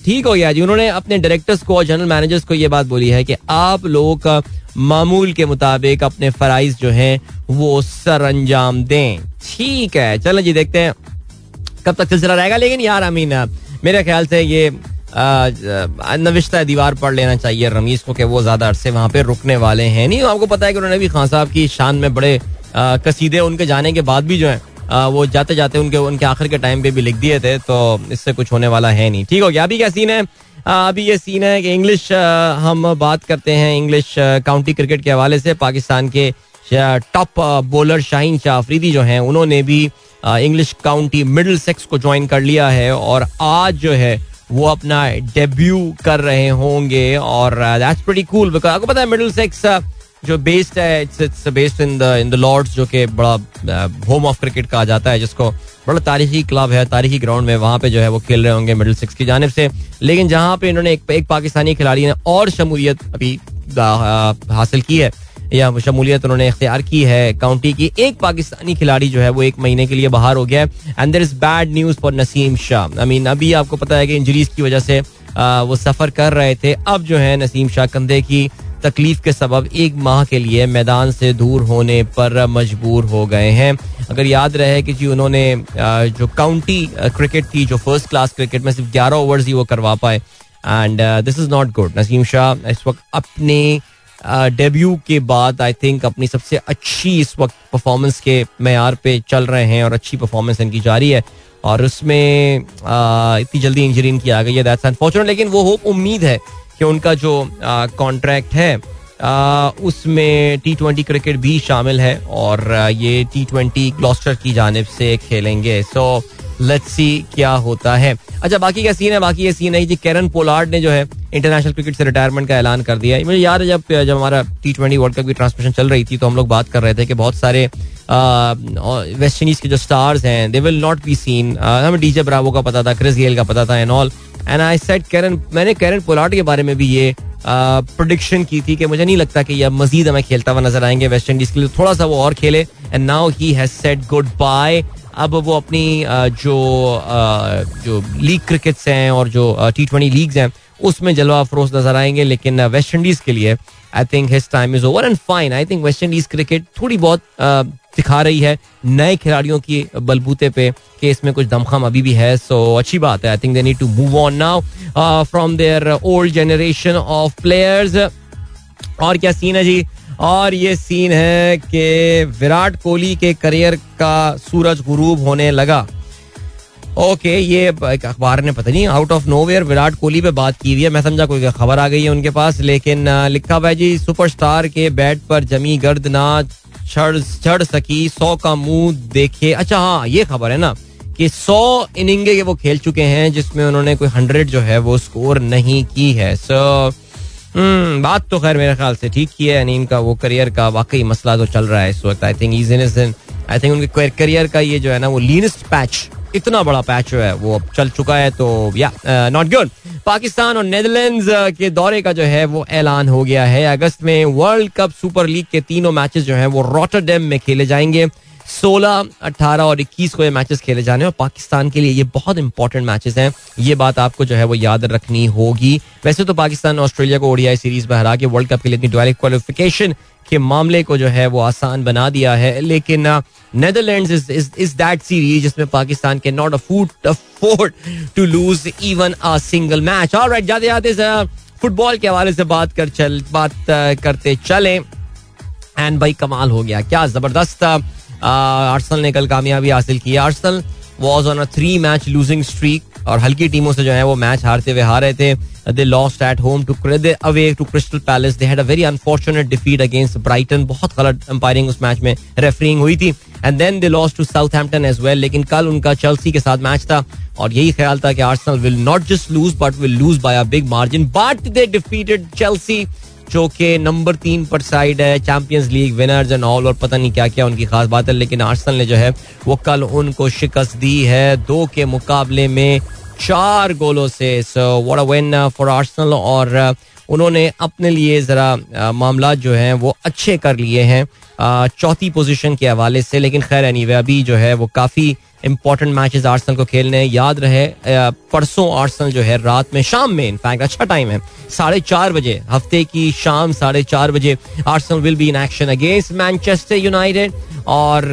ठीक हो गया जी। उन्होंने अपने डायरेक्टर्स को और जनरल मैनेजर्स को ये बात बोली है कि आप लोगों का मामूल के मुताबिक अपने फराइज जो हैं, वो सर अंजाम दें। ठीक है, चलो जी, देखते हैं कब तक सिलसिला रहेगा, लेकिन यार अमीन मेरे ख्याल से ये नविश्ता दीवार पढ़ लेना चाहिए रमीज को कि वो ज़्यादा अरसे वहाँ पे रुकने वाले हैं। नहीं, आपको पता है कि उन्होंने भी खान साहब की शान में बड़े कसीदे, उनके जाने के बाद भी जो है वो जाते जाते उनके उनके आखिर के टाइम पे भी लिख दिए थे तो इससे कुछ होने वाला है नहीं। ठीक हो गया? अभी क्या सीन है? अभी ये सीन है कि इंग्लिश हम बात करते हैं इंग्लिश काउंटी क्रिकेट के हवाले से। पाकिस्तान के टॉप बॉलर शाहीन शाह अफरीदी जो हैं, उन्होंने भी इंग्लिश काउंटी मिडिल सेक्स को ज्वाइन कर लिया है और आज जो है, वो अपना डेब्यू कर रहे होंगे और दैट्स प्रीटी कूल बिकॉज़ आपको पता है मिडिल सेक्स जो बेस्ड है it's it's based in the in the Lord's जो कि बड़ा होम ऑफ़ क्रिकेट कहा जाता है जिसको बड़ा तारीखी क्लब है तारीखी ग्राउंड में वहाँ पे जो है वो खेल रहे होंगे मिडिल सिक्स की जानब से। लेकिन जहाँ पे इन्होंने एक, एक पाकिस्तानी खिलाड़ी ने और शमूलियत अभी हासिल की है या शमूलियत उन्होंने इख्तियार की है काउंटी की एक पाकिस्तानी खिलाड़ी जो है वो एक महीने के लिए बाहर हो गया है। And there is bad news for Naseem Shah I mean अभी आपको पता है कि इंजरीज की वजह से वो सफ़र कर रहे थे। अब जो है नसीम शाह कंधे की तकलीफ़ के सबब एक माह के लिए मैदान से दूर होने पर मजबूर हो गए हैं। अगर याद रहे कि जी उन्होंने जो काउंटी क्रिकेट थी जो फ़र्स्ट क्लास क्रिकेट में सिर्फ़ ग्यारह ओवर्स ही वो करवा पाए। And this is not good Naseem Shah इस वक्त अपने डेब्यू uh, के बाद आई थिंक अपनी सबसे अच्छी इस वक्त परफॉर्मेंस के मैार पे चल रहे हैं और अच्छी परफॉर्मेंस इनकी जारी है। और उसमें uh, इतनी जल्दी इंजरी इनकी आ गई है दैट्स अनफॉर्चुनेट लेकिन वो होप उम्मीद है कि उनका जो कॉन्ट्रैक्ट है उसमें टी ट्वेंटी क्रिकेट भी शामिल है और ये टी ट्वेंटी ग्लॉस्टर की जानब से खेलेंगे। सो लेट्स सी क्या होता है। अच्छा बाकी क्या सीन है? बाकी ये सीन है जी कैरन पोलार्ड ने जो है इंटरनेशनल क्रिकेट से रिटायरमेंट का ऐलान कर दिया है। मुझे याद है जब जब हमारा टी ट्वेंटी वर्ल्ड कप की ट्रांसमिशन चल रही थी तो हम लोग बात कर रहे थे कि बहुत सारे वेस्ट इंडीज के जो स्टार्स हैं they will not be seen हमें डीजे ब्रावो का पता था क्रिस गेल का पता था and all and I set Kieron मैंने कैरन पोलार्ड के बारे में भी ये प्रोडिक्शन की थी कि मुझे नहीं लगता कि यह मजीद हमें खेलता हुआ नज़र आएँगे वेस्ट इंडीज के लिए। थोड़ा सा वो और खेले। And now he has set goodbye अब वो अपनी जो जो लीग क्रिकेट्स हैं और जो टी ट्वेंटी लीग्स हैं, उसमें जलवा अफरोज नज़र आएँगे। लेकिन वेस्ट इंडीज के लिए I think his time is over and fine I think West Indies cricket थोड़ी बहुत दिखा रही है नए खिलाड़ियों की बलबूते पे कि इसमें कुछ दमखम अभी भी है सो अच्छी बात है। I think they need to move on now from their old generation of players और क्या सीन है जी? और ये सीन है कि विराट कोहली के करियर का सूरज गुरूब होने लगा। ओके ये एक अखबार ने पता नहीं out of nowhere Virat Kohli पे बात की हुई है। मैं समझा कोई खबर आ गई है उनके पास, लेकिन लिखा हुआ है जी सुपरस्टार के बैट पर जमी गर्द ना चढ़ सकी, सौ का मुँह देखे। अच्छा हाँ ये खबर है ना कि सौ इनिंगे वो खेल चुके हैं जिसमें उन्होंने कोई हंड्रेड जो है वो स्कोर नहीं की है। सो हम्म बात तो खैर मेरे ख्याल से ठीक ही है। यानी इनका वो करियर का वाकई मसला तो चल रहा है इस वक्त। I think is in I think उनके करियर का ये जो है ना वो लीनेस्ट पैच इतना बड़ा पैच जो है वो अब चल चुका है तो या नॉट गुड पाकिस्तान और नेदरलैंड्स के दौरे का जो है वो ऐलान हो गया है। अगस्त में वर्ल्ड कप सुपर लीग के तीनों मैचेस जो हैं वो रॉटरडेम में खेले जाएँगे। 16, 18 और 21 को ये मैचेस खेले जाने और पाकिस्तान के लिए ये बहुत इंपॉर्टेंट मैचेस हैं। ये बात आपको जो है वो याद रखनी होगी। वैसे तो पाकिस्तान ऑस्ट्रेलिया को ओडीआई सीरीज़ में हरा के वर्ल्ड कप के लिए डायरेक्ट क्वालिफिकेशन के मामले को जो है वो आसान बना दिया है। लेकिन नेदरलैंड्स इज़ दैट सीरीज़ जिसमें पाकिस्तान के not afford afford to lose even a single match alright जाते जाते फुटबॉल के हवाले से बात कर चल, बात करते चले। एंड भाई, कमाल हो गया, क्या ज़बरदस्त आर्सेनल ने कल कामयाबी हासिल की। Arsenal was on a three match losing streak और हल्की टीमों से जो है वो मैच हारते हुए हार रहे थे। They lost at home to away to Crystal Palace they had a very unfortunate defeat against Brighton बहुत गलत अंपायरिंग उस मैच में रेफरिंग हुई थी। And then they lost to Southampton as well लेकिन कल उनका चेल्सी के साथ मैच था। और यही ख्याल था कि Arsenal will not just lose but will lose by a big margin but they defeated Chelsea जो कि नंबर तीन पर साइड है Champions League winners and all और पता नहीं क्या क्या उनकी खास बात है लेकिन आर्सेनल ने जो है वो कल उनको शिकस्त दी है दो के मुकाबले में चार गोलों से। So a win for Arsenal और uh, उन्होंने अपने लिए जरा मामला जो हैं वो अच्छे कर लिए हैं uh, चौथी पोजीशन के हवाले से। लेकिन खैर एनीवे अभी जो है वो काफ़ी इंपॉर्टेंट मैचेस आर्सेनल को खेलने। हैं याद रहे परसों आर्सेनल जो है रात में, शाम में इनफैक्ट अच्छा टाइम है। साढ़े चार बजे, हफ़्ते की शाम साढ़े चार बजे Arsenal will be in action against Manchester United और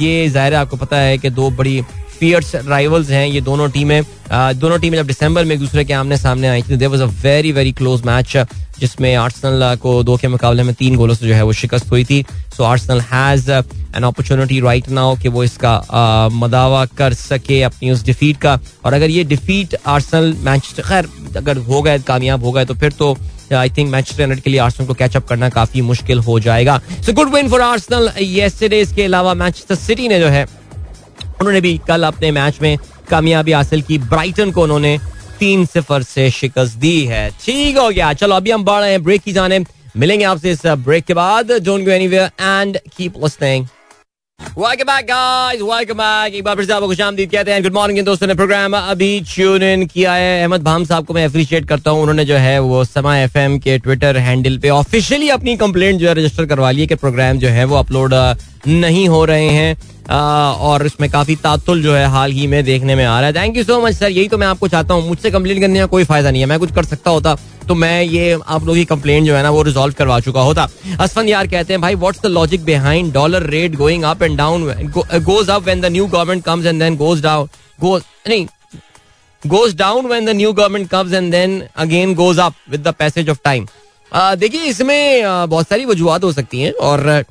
ये ज़ाहिर आपको पता है कि दो बड़ी फियर्स राइवल्स हैं ये दोनों टीमें दोनों टीमें जब दिसंबर में एक दूसरे के आमने सामने आई थी there was a very very close match जिसमें आर्सेनल को दो के मुकाबले में तीन गोलों से जो है वो शिकस्त हुई थी। So Arsenal has an opportunity right now कि वो इसका मदावा कर सके अपनी उस डिफीट का। और अगर ये डिफीट आर्सेनल मैच खैर, अगर हो गए, कामयाब हो गए तो फिर तो आई थिंक मैनचेस्टर यूनाइटेड के लिए आर्सनल को कैचअप करना काफ़ी मुश्किल हो जाएगा। So good win for Arsenal yesterday इसके अलावा मैनचेस्टर सिटी ने जो है, उन्होंने भी कल अपने मैच में कामयाबी हासिल की। ब्राइटन को उन्होंने तीन सिफर से शिकस्त दी है। ठीक हो गया। चलो, अभी हम बढ़ रहे हैं। ब्रेक की जाने। मिलेंगे आपसे इस ब्रेक के बाद। Don't go anywhere and keep listening Welcome back guys, welcome back. एक बार फिर से आपको खुशामदीद कहते हैं। गुड मॉर्निंग दोस्तों ने प्रोग्राम अभी ट्यून इन किया है। अहमद भाम साहब को मैं अप्रिशिएट करता हूँ। उन्होंने जो है वो समा एफएम के ट्विटर हैंडल पे ऑफिशियली अपनी कंप्लेंट जो है रजिस्टर करवा ली है कि प्रोग्राम जो है वो अपलोड नहीं हो रहे हैं। और इसमें काफ़ी तातुल जो है हाल ही में देखने में आ रहा है। Thank you so much sir यही तो मैं आपको चाहता हूँ। मुझसे कंप्लेन करने का कोई फ़ायदा नहीं है। मैं कुछ कर सकता होता। तो मैं ये आप लोगों की कंप्लेन जो है ना, वो रिजॉल्व करवा चुका होता। असफन यार कहते हैं, भाई what's the logic behind dollar rate going up and down goes up when the new government comes and then goes down goes नहीं goes down when the new government comes and then again goes up with the passage of time देखिए, इसमें बहुत सारी वजूहत हो सकती हैं और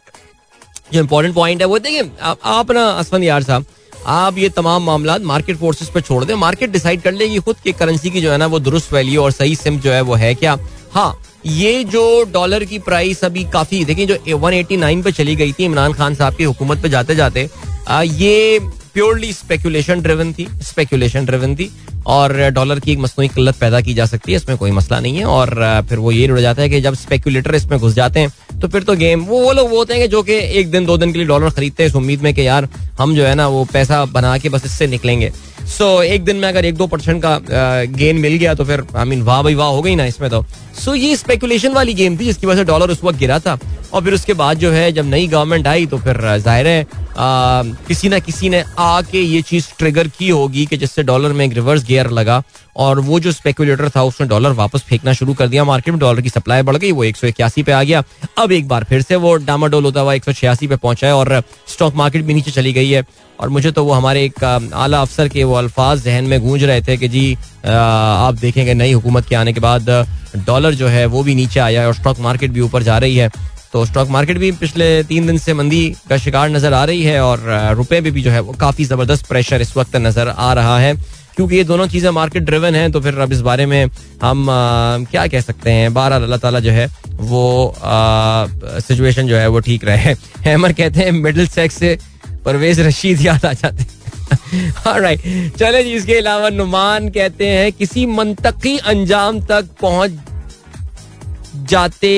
जो इम्पोर्टेंट पॉइंट है वो, देखिए आप ना असफन यार साहब आप ये तमाम मामला मार्केट फोर्सेस पे छोड़ दें। मार्केट डिसाइड कर लेगी खुद की करेंसी की जो है ना वो दुरुस्त वैल्यू और सही सिम जो है वो है क्या। हाँ ये जो डॉलर की प्राइस अभी काफ़ी, देखिए जो 189 पे चली गई थी, इमरान खान साहब की हुकूमत पे जाते जाते ये प्योरली स्पेकुलेशन ड्रिवन थी स्पेकुलेशन ड्रिवन थी और डॉलर की एक मसनू किल्लत पैदा की जा सकती है इसमें कोई मसला नहीं है और फिर वो ये रुड़ जाता है कि जब स्पेकुलेटर इसमें घुस जाते हैं तो फिर तो गेम वो वो लोग वो होते हैं कि जो कि एक दिन दो दिन के लिए डॉलर खरीदते हैं इस उम्मीद में कि यार हम जो है ना वो पैसा बना के बस इससे निकलेंगे। सो so, एक दिन में अगर एक दो परसेंट का गेन मिल गया तो फिर आई मीन वाह भाई वाह हो गई ना इसमें तो। सो so, ये स्पेकुलेशन वाली गेम थी जिसकी वजह से डॉलर उस वक्त गिरा था। और फिर उसके बाद जो है, जब नई गवर्नमेंट आई तो फिर ज़ाहिर है किसी ना किसी ने आके ये चीज़ ट्रिगर की होगी कि जिससे डॉलर में एक रिवर्स गियर लगा और वो जो स्पेकुलेटर था उसने डॉलर वापस फेंकना शुरू कर दिया। मार्केट में डॉलर की सप्लाई बढ़ गई, वो एक सौ इक्यासी पे आ गया। अब एक बार फिर से वो डामाडोल होता हुआ एक सौ छियासी पे पहुँचा है और स्टॉक मार्केट भी नीचे चली गई है। और मुझे तो वो हमारे एक आला अफसर के वो अल्फाज जहन में गूंज रहे थे कि जी आप देखेंगे नई हुकूमत के आने के बाद डॉलर जो है वो भी नीचे आया है और स्टॉक मार्केट भी ऊपर जा रही है। तो स्टॉक मार्केट भी पिछले तीन दिन से मंदी का शिकार नज़र आ रही है और रुपए में भी जो है वो काफ़ी ज़बरदस्त प्रेशर इस वक्त नज़र आ रहा है। क्योंकि ये दोनों चीज़ें मार्केट ड्रिवन हैं तो फिर अब इस बारे में हम आ, क्या कह सकते हैं? बारह अल्लाह ताला जो है वो सिचुएशन जो है वो ठीक रहे। हैमर कहते हैं मिडिल सेक्स से परवेज रशीद याद आ जाते हैं। राइट चले जी इसके अलावा नुमान कहते हैं किसी मंतकी अंजाम तक पहुँच जाते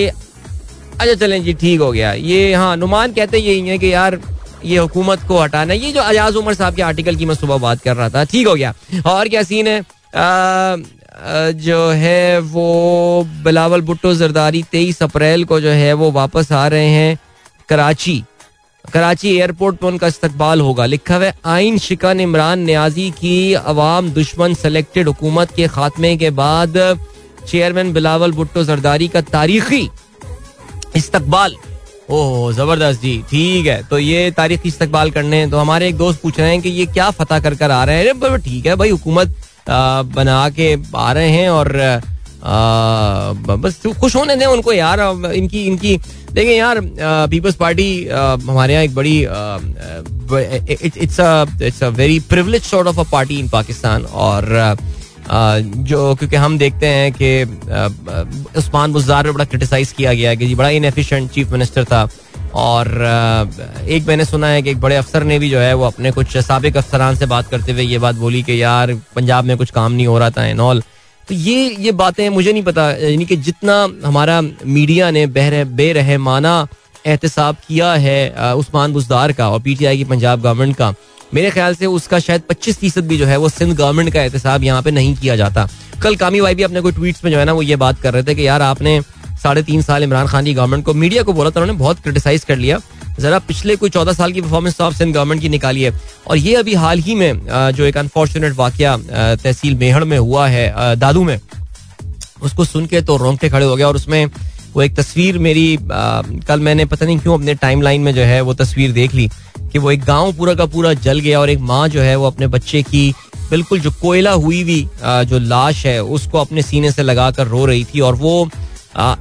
अच्छा चलें जी ठीक हो गया। ये हाँ नुमान कहते यही है कि यार ये हुकूमत को हटाना ये जो अजाज उमर साहब के आर्टिकल की मैं सुबह बात कर रहा था ठीक हो गया। और क्या सीन है? आ, जो है वो बिलावल भुट्टो जरदारी तेईस अप्रैल को जो है वो वापस आ रहे हैं कराची। कराची एयरपोर्ट पर उनका इस्तकबाल होगा। लिखा हुआ आइन शिकन इमरान न्याजी की अवाम दुश्मन सेलेक्टेड हुकूमत के खात्मे के बाद चेयरमैन बिलावल भुट्टो जरदारी का तारीखी इस्तकबाल। ओह ज़बरदस्त जी ठीक है तो ये तारीखी इस्तकबाल करने तो हमारे एक दोस्त पूछ रहे हैं कि ये क्या फतह कर कर आ रहे हैं? ठीक है भाई हुकूमत बना के आ रहे हैं और आ, बस खुश होने दें उनको यार इनकी इनकी देखिए यार पीपल्स पार्टी हमारे यहाँ एक बड़ी it's it's a very privilege sort of a party in Pakistan और जो, क्योंकि हम देखते हैं कि उस्मान बुजार में बड़ा क्रिटिसाइज किया गया कि जी, बड़ा इनएफिशिएंट चीफ मिनिस्टर था। और एक मैंने सुना है कि एक बड़े अफसर ने भी जो है, वो अपने कुछ सबक अफसरान से बात करते हुए ये बात बोली कि यार, पंजाब में कुछ काम नहीं हो रहा था एंड ऑल तो ये ये बातें मुझे नहीं पता, यानी कि जितना हमारा मीडिया ने बहर बेरहमाना एहतसाब किया है उस्मान बुजदार का और पीटीआई की पंजाब गवर्नमेंट का मेरे ख्याल से उसका शायद 25 फ़ीसद भी जो है वो सिंध गवर्नमेंट का एहतसाब यहाँ पे नहीं किया जाता। कल कामी भाई भी अपने कोई ट्वीट्स में जो है ना वो ये बात कर रहे थे कि यार आपने साढ़े तीन साल इमरान खान की गवर्नमेंट को मीडिया को बोला था उन्होंने बहुत क्रिटिसाइज कर लिया। जरा पिछले कोई चौदह साल की परफॉर्मेंस तो आप सिंध गवर्नमेंट की निकाली है। और ये अभी हाल ही में जो एक अनफॉर्चुनेट वाक्य तहसील मेहड़ में हुआ है दादू में उसको सुन के तो रोंगटे खड़े हो गया और उसमें वो एक तस्वीर मेरी आ, कल मैंने पता नहीं क्यों अपने टाइम में जो है वो तस्वीर देख ली। कि वो एक गाँव पूरा का पूरा जल गया और एक माँ जो है वो अपने बच्चे की बिल्कुल जो कोयला हुई हुई जो लाश है, उसको अपने सीने से लगा कर रो रही थी और वो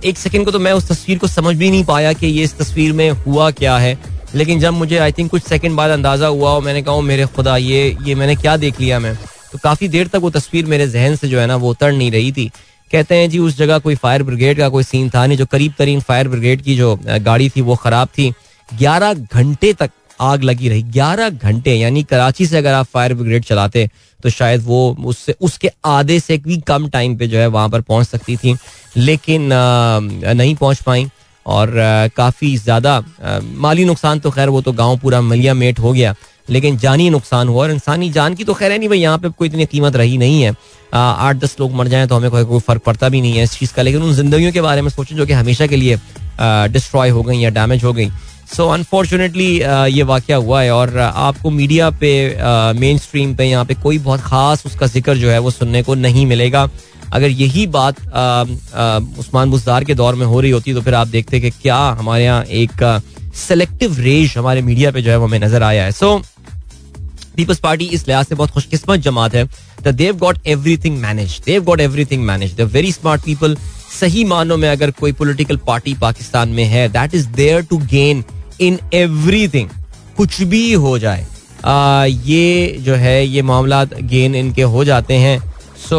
एक सेकंड को तो मैं उस तस्वीर को समझ भी नहीं पाया कि ये इस तस्वीर में हुआ क्या है। लेकिन जब मुझे आई थिंक कुछ सेकंड बाद अंदाज़ा हुआ और मैंने कहा मेरे खुदा, ये ये मैंने क्या देख लिया मैं? तो काफ़ी देर तक वो तस्वीर मेरे जहन से जो है ना, वो उतर नहीं रही थी। कहते हैं, जी, उस जगह कोई फायर ब्रिगेड का कोई सीन था नहीं, जो करीब तरीन फायर ब्रिगेड की जो गाड़ी थी, वो खराब थी। ग्यारह घंटे तक आग लगी रही। ग्यारह घंटे, यानी कराची से अगर आप फायर ब्रिगेड चलाते तो शायद वो उससे, उसके आधे से भी कम टाइम पे जो है वहाँ पर पहुँच सकती थी, लेकिन नहीं पहुँच पाई। और काफ़ी ज़्यादा माली नुकसान तो खैर वो तो गाँव पूरा मलिया मेट हो गया। लेकिन जानी नुकसान हुआ और इंसानी जान की तो खैर है नहीं भाई, यहाँ पे कोई इतनी कीमत रही नहीं है। आठ दस लोग मर जाएँ तो हमें कोई कोई फ़र्क पड़ता भी नहीं है इस चीज़ का। लेकिन उन जिंदगियों के बारे में सोचें जो कि हमेशा के लिए डिस्ट्रॉय हो गई या डैमेज हो गई। सो अनफॉर्चुनेटली ये वाक़ हुआ है और आपको मीडिया पे मेन स्ट्रीम पे यहाँ पे कोई बहुत ख़ास उसका ज़िक्र जो है वो सुनने को नहीं मिलेगा। अगर यही बात उस्मान बुजदार के दौर में हो रही होती तो फिर आप देखते कि क्या हमारे यहाँ एक सेलेक्टिव रेज हमारे मीडिया पे जो है वो हमें नज़र आया है। सो पीपल्स पार्टी इस लिहाज से बहुत खुशकिस्मत जमात है they've got everything manage they've got everything manage they very smart people सही मानों में अगर कोई पोलिटिकल पार्टी पाकिस्तान में है that is there to gain in everything कुछ भी हो जाए आ, ये जो है ये मामला गेन इनके हो जाते हैं। सो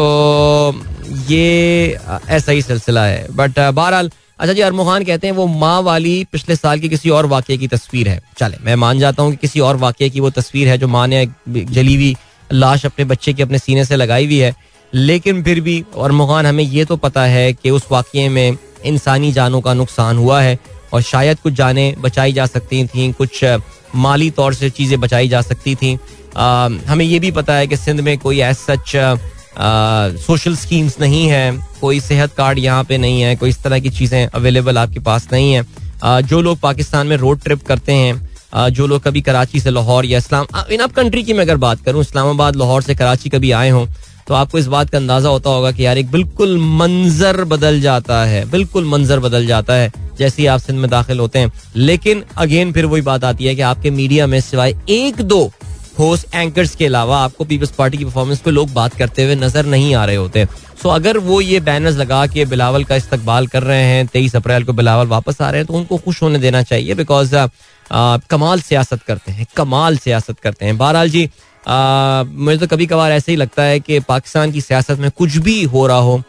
ये ऐसा ही सिलसिला है। बट बहरहाल अच्छा जी, अरमोहान कहते हैं, वो माँ वाली पिछले साल की किसी और वाक्य की तस्वीर है। चले, मैं मान जाता हूँ कि किसी और वाक्य की वो तस्वीर है जो माँ ने जली हुई लाश अपने बच्चे के अपने सीने से लगाई हुई है। लेकिन फिर भी और मुहान हमें ये तो पता है कि उस वाक्य में इंसानी जानों का नुकसान हुआ है और शायद कुछ जानें बचाई जा सकती थी, कुछ माली तौर से चीज़ें बचाई जा सकती थी। हमें ये भी पता है कि सिंध में कोई एज सच सोशल स्कीम्स नहीं है, कोई सेहत कार्ड यहाँ पे नहीं है, कोई इस तरह की चीज़ें अवेलेबल आपके पास नहीं है। जो लोग पाकिस्तान में रोड ट्रिप करते हैं जो लोग कभी कराची से लाहौर या इस्लाम इन आप कंट्री की मैं अगर बात करूँ, इस्लामाबाद, लाहौर से कराची कभी आए हों तो आपको इस बात का अंदाज़ा होता होगा कि यार एक बिल्कुल मंजर बदल जाता है, बिल्कुल मंजर बदल जाता है, जैसे ही आप सिंध में दाखिल होते हैं। लेकिन अगेन फिर वही बात आती है कि आपके मीडिया में सिवाय एक दो होस्ट एंकर्स के अलावा आपको पीपल्स पार्टी की परफॉर्मेंस पे लोग बात करते हुए नज़र नहीं आ रहे होते। सो अगर वो ये बैनर्स लगा के बिलावल का इस्तकबाल कर रहे हैं, तेईस अप्रैल को बिलावल वापस आ रहे हैं तो उनको खुश होने देना चाहिए बिकॉज़ कमाल सियासत करते हैं, कमाल सियासत करते हैं। बहरहाल जी मुझे तो कभी कभार ऐसे ही लगता है कि पाकिस्तान की सियासत में कुछ भी हो रहा हो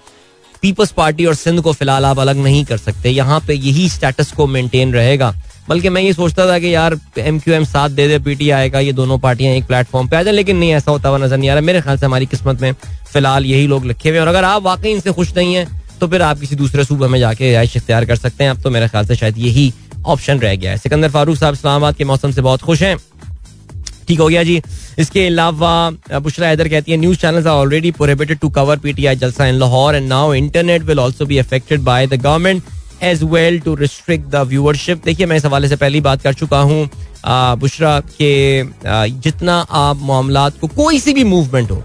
पीपल्स पार्टी और सिंध को फ़िलहाल आप अलग नहीं कर सकते। यहाँ पे यही स्टेटस को मेंटेन रहेगा। बल्कि मैं ये सोचता था कि यार एम क्यू एम साथ दे दे पीटीआई का ये दोनों पार्टियाँ एक प्लेटफॉर्म पे आ जाए, लेकिन नहीं, ऐसा होता हुआ नज़र नहीं आ रहा। मेरे ख्याल से हमारी किस्मत में फ़िलहाल यही लोग लिखे हुए हैं। और अगर आप वाकई इनसे खुश नहीं है तो फिर आप किसी दूसरे सूबे में जाके रिहाइश इख्तियार कर सकते हैं। अब तो मेरे ख्याल से शायद यही ऑप्शन रह गया है। सिकंदर फारूक साहब, इस्लामाबाद के मौसम से बहुत खुश हैं। ठीक हो गया जी। इसके अलावा बुशरा हैदर कहती है news channels are already prohibited to cover PTI jalsa in Lahore and now internet will also be affected by the government as well to restrict the viewership देखिए, मैं इस हवाले से पहली बात कर चुका हूँ बुशरा, के जितना आप मामला को कोई सी भी मूवमेंट हो,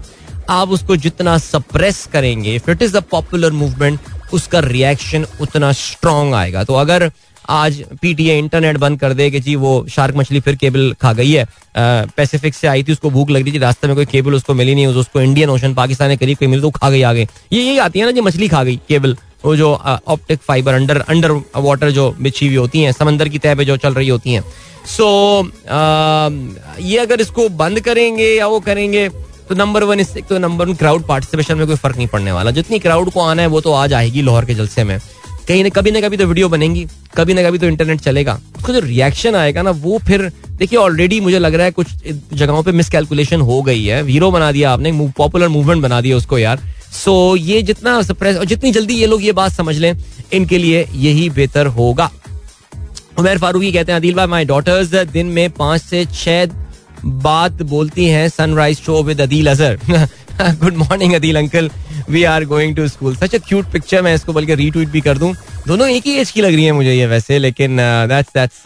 आप उसको जितना सप्रेस करेंगे if it is a popular movement उसका रिएक्शन उतना स्ट्रांग आएगा। तो अगर आज पीटीए इंटरनेट बंद कर दे कि जी, वो शार्क मछली फिर केबल खा गई है पैसिफिक से आई थी, उसको भूख लग रही थी, रास्ते में कोई केबल उसको मिली नहीं उसको इंडियन ओशन पाकिस्तान के करीब कोई मिली तो खा गई आगे। ये यही आती है ना जी, मछली खा गई केबल वो जो optic fibre under under water जो बिछी हुई होती हैं समंदर की तह पे जो चल रही होती हैं। सो so, ये अगर इसको बंद करेंगे या वो करेंगे तो नंबर वन इससे तो नंबर वन क्राउड पार्टिसिपेशन में कोई फ़र्क नहीं पड़ने वाला। जितनी क्राउड को आना है वो तो आज आएगी लाहौर के जलसे में। कहीं ना कभी ना कभी तो वीडियो बनेंगी कभी ना कभी तो इंटरनेट चलेगा। उसका जो रिएक्शन आएगा ना वो फिर देखिए ऑलरेडी मुझे लग रहा है कुछ जगहों पे मिसकैलकुलेशन हो गई है। हीरो बना दिया आपने पॉपुलर मूवमेंट बना दिया उसको यार। सो so, ये जितना सप्रेस और जितनी जल्दी ये लोग ये बात समझ लें इनके लिए यही बेहतर होगा। उमेर फारूकी कहते हैं अदिल भाई माई डॉटर्स दिन में पाँच से छह बात बोलती हैं sunrise show with Adeel Azhar. Good morning Adeel uncle we are going to school such a cute picture मैं इसको बल्कि रीट्वीट भी कर दूँ। दोनों एक ही एज की लग रही है मुझे ये वैसे, लेकिन दैट्स दैट्स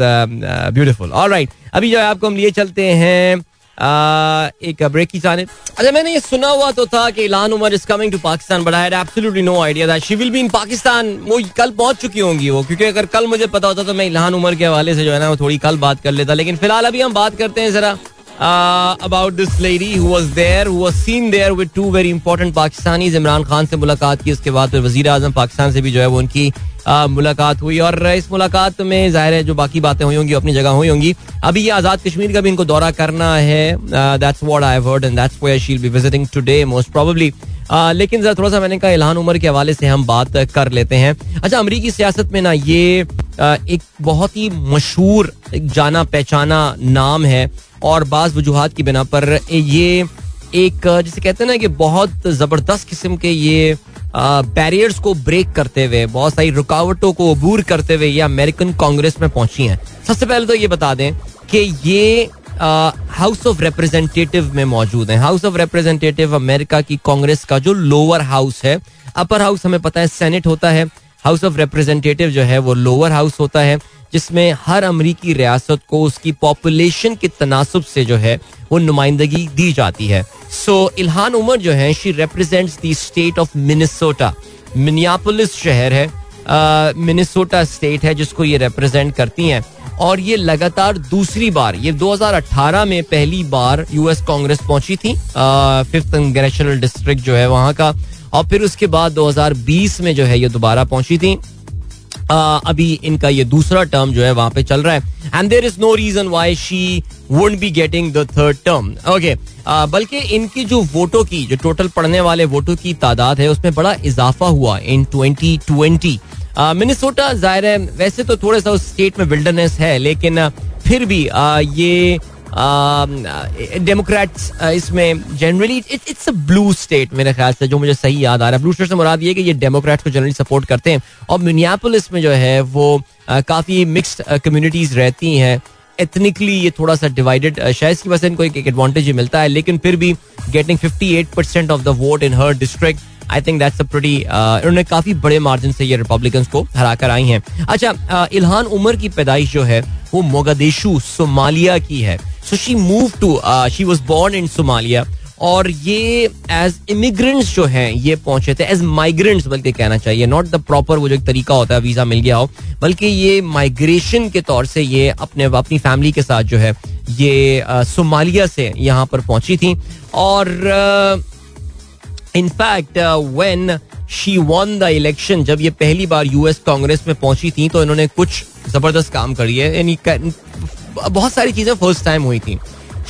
ब्यूटीफुल ऑलराइट अभी जो है आपको हम लिए चलते हैं एक ब्रेक की जाने। अच्छा मैंने ये सुना हुआ तो था कि Ilhan Omar is coming to Pakistan but I absolutely no idea that she will be in Pakistan वो कल पहुँच चुकी होंगी वो, क्योंकि अगर कल मुझे पता होता तो मैं इलान उमर के हवाले से जो है ना, वो थोड़ी कल बात कर लेता। लेकिन फ़िलहाल अभी हम बात करते हैं जरा about this lady who was there who was seen there with two very important Pakistanis Imran Khan से मुलाकात की, उसके बाद फिर वज़ीर आज़म पाकिस्तान से भी जो है वो उनकी मुलाकात हुई। और इस मुलाकात में ज़ाहिर है जो बाकी बातें हुई होंगी अपनी जगह हुई होंगी। अभी ये आज़ाद कश्मीर का भी इनको दौरा करना है। That's what I heard and that's where she will be visiting today most probably लेकिन जरा थोड़ा सा मैंने कहा, इल्हान उमर के हवाले से हम बात कर लेते हैं। अच्छा अमरीकी सियासत में ना ये एक बहुत ही मशहूर जाना पहचाना नाम है। और बाज वजूहत की बिना पर ये एक, जिसे कहते हैं ना कि बहुत ज़बरदस्त किस्म के ये बैरियर्स को ब्रेक करते हुए, बहुत सारी रुकावटों को अबूर करते हुए ये अमेरिकन कांग्रेस में पहुँची हैं। सबसे पहले तो ये बता दें कि ये हाउस ऑफ़ रिप्रेजेंटेटिव में मौजूद है। हाउस ऑफ़ रिप्रेजेंटेटिव अमेरिका की कांग्रेस का जो लोअर हाउस है अपर हाउस हमें पता है सेनेट होता है। हाउस ऑफ़ रिप्रेजेंटेटिव जो है वो लोअर हाउस होता है। जिसमें हर अमरीकी रियासत को उसकी पॉपुलेशन के तनासब से जो है वो नुमाइंदगी दी जाती है। सो so, इल्हान उमर जो है she represents the state of Minnesota Minneapolis शहर है। मिनिसोटा uh, स्टेट है जिसको ये रिप्रेजेंट करती हैं। और ये लगातार दूसरी बार ये 2018 में पहली बार यूएस कांग्रेस पहुँची थी। फिफ्थ कंग्रेशनल डिस्ट्रिक्ट जो है वहाँ का। और फिर उसके बाद 2020 में जो है ये दोबारा पहुँची थी। अभी इनका ये दूसरा टर्म जो है वहाँ पे चल रहा है। And there is no reason why she be getting the third term okay बल्कि इनकी जो वोटों की, जो टोटल पढ़ने वाले वोटों की तादाद है, उसमें बड़ा इजाफा हुआ इन 2020 मिनिसोटा ज़ाहिर है, वैसे तो थोड़ा सा उस स्टेट में विल्डरनेस है, लेकिन फिर भी ये डेमोक्रेट्स इसमें generally it's a blue state मेरे ख्याल से, जो मुझे सही याद आ रहा है। ब्लू स्टेट से मुराद ये कि ये डेमोक्रेट्स को जनरली सपोर्ट करते हैं। और मिनियापोलिस में जो है, वो काफ़ी मिक्सड कम्युनिटीज़ रहती हैं। एथनिकली ये थोड़ा सा डिवाइडेड शायद इसकी वजह से इनको एक एडवांटेज मिलता है, लेकिन फिर भी getting 58 percent of the vote in her district I think that's a pretty उन्होंने काफ़ी बड़े मार्जिन से ये रिपब्लिकन को हरा कर आई हैं। अच्छा इल्हान उमर की पैदाइश जो है, वो मोगादेशु सोमालिया की है। So she move to she was born in Somalia और ये एज इमिग्रेंट्स जो हैं, ये पहुँचे थे एज माइग्रेंट्स बल्कि कहना चाहिए। नॉट द प्रॉपर वो जो एक तरीका होता है वीज़ा मिल गया हो, बल्कि ये माइग्रेशन के तौर से ये अपने, अपनी फैमिली के साथ जो है, ये सोमालिया से यहाँ पर पहुँची थी। और in fact when she won the election जब ये पहली बार यूएस कांग्रेस में पहुँची थी तो इन्होंने कुछ ज़बरदस्त काम करी है। यानी बहुत सारी चीज़ें फ़र्स्ट टाइम हुई थी।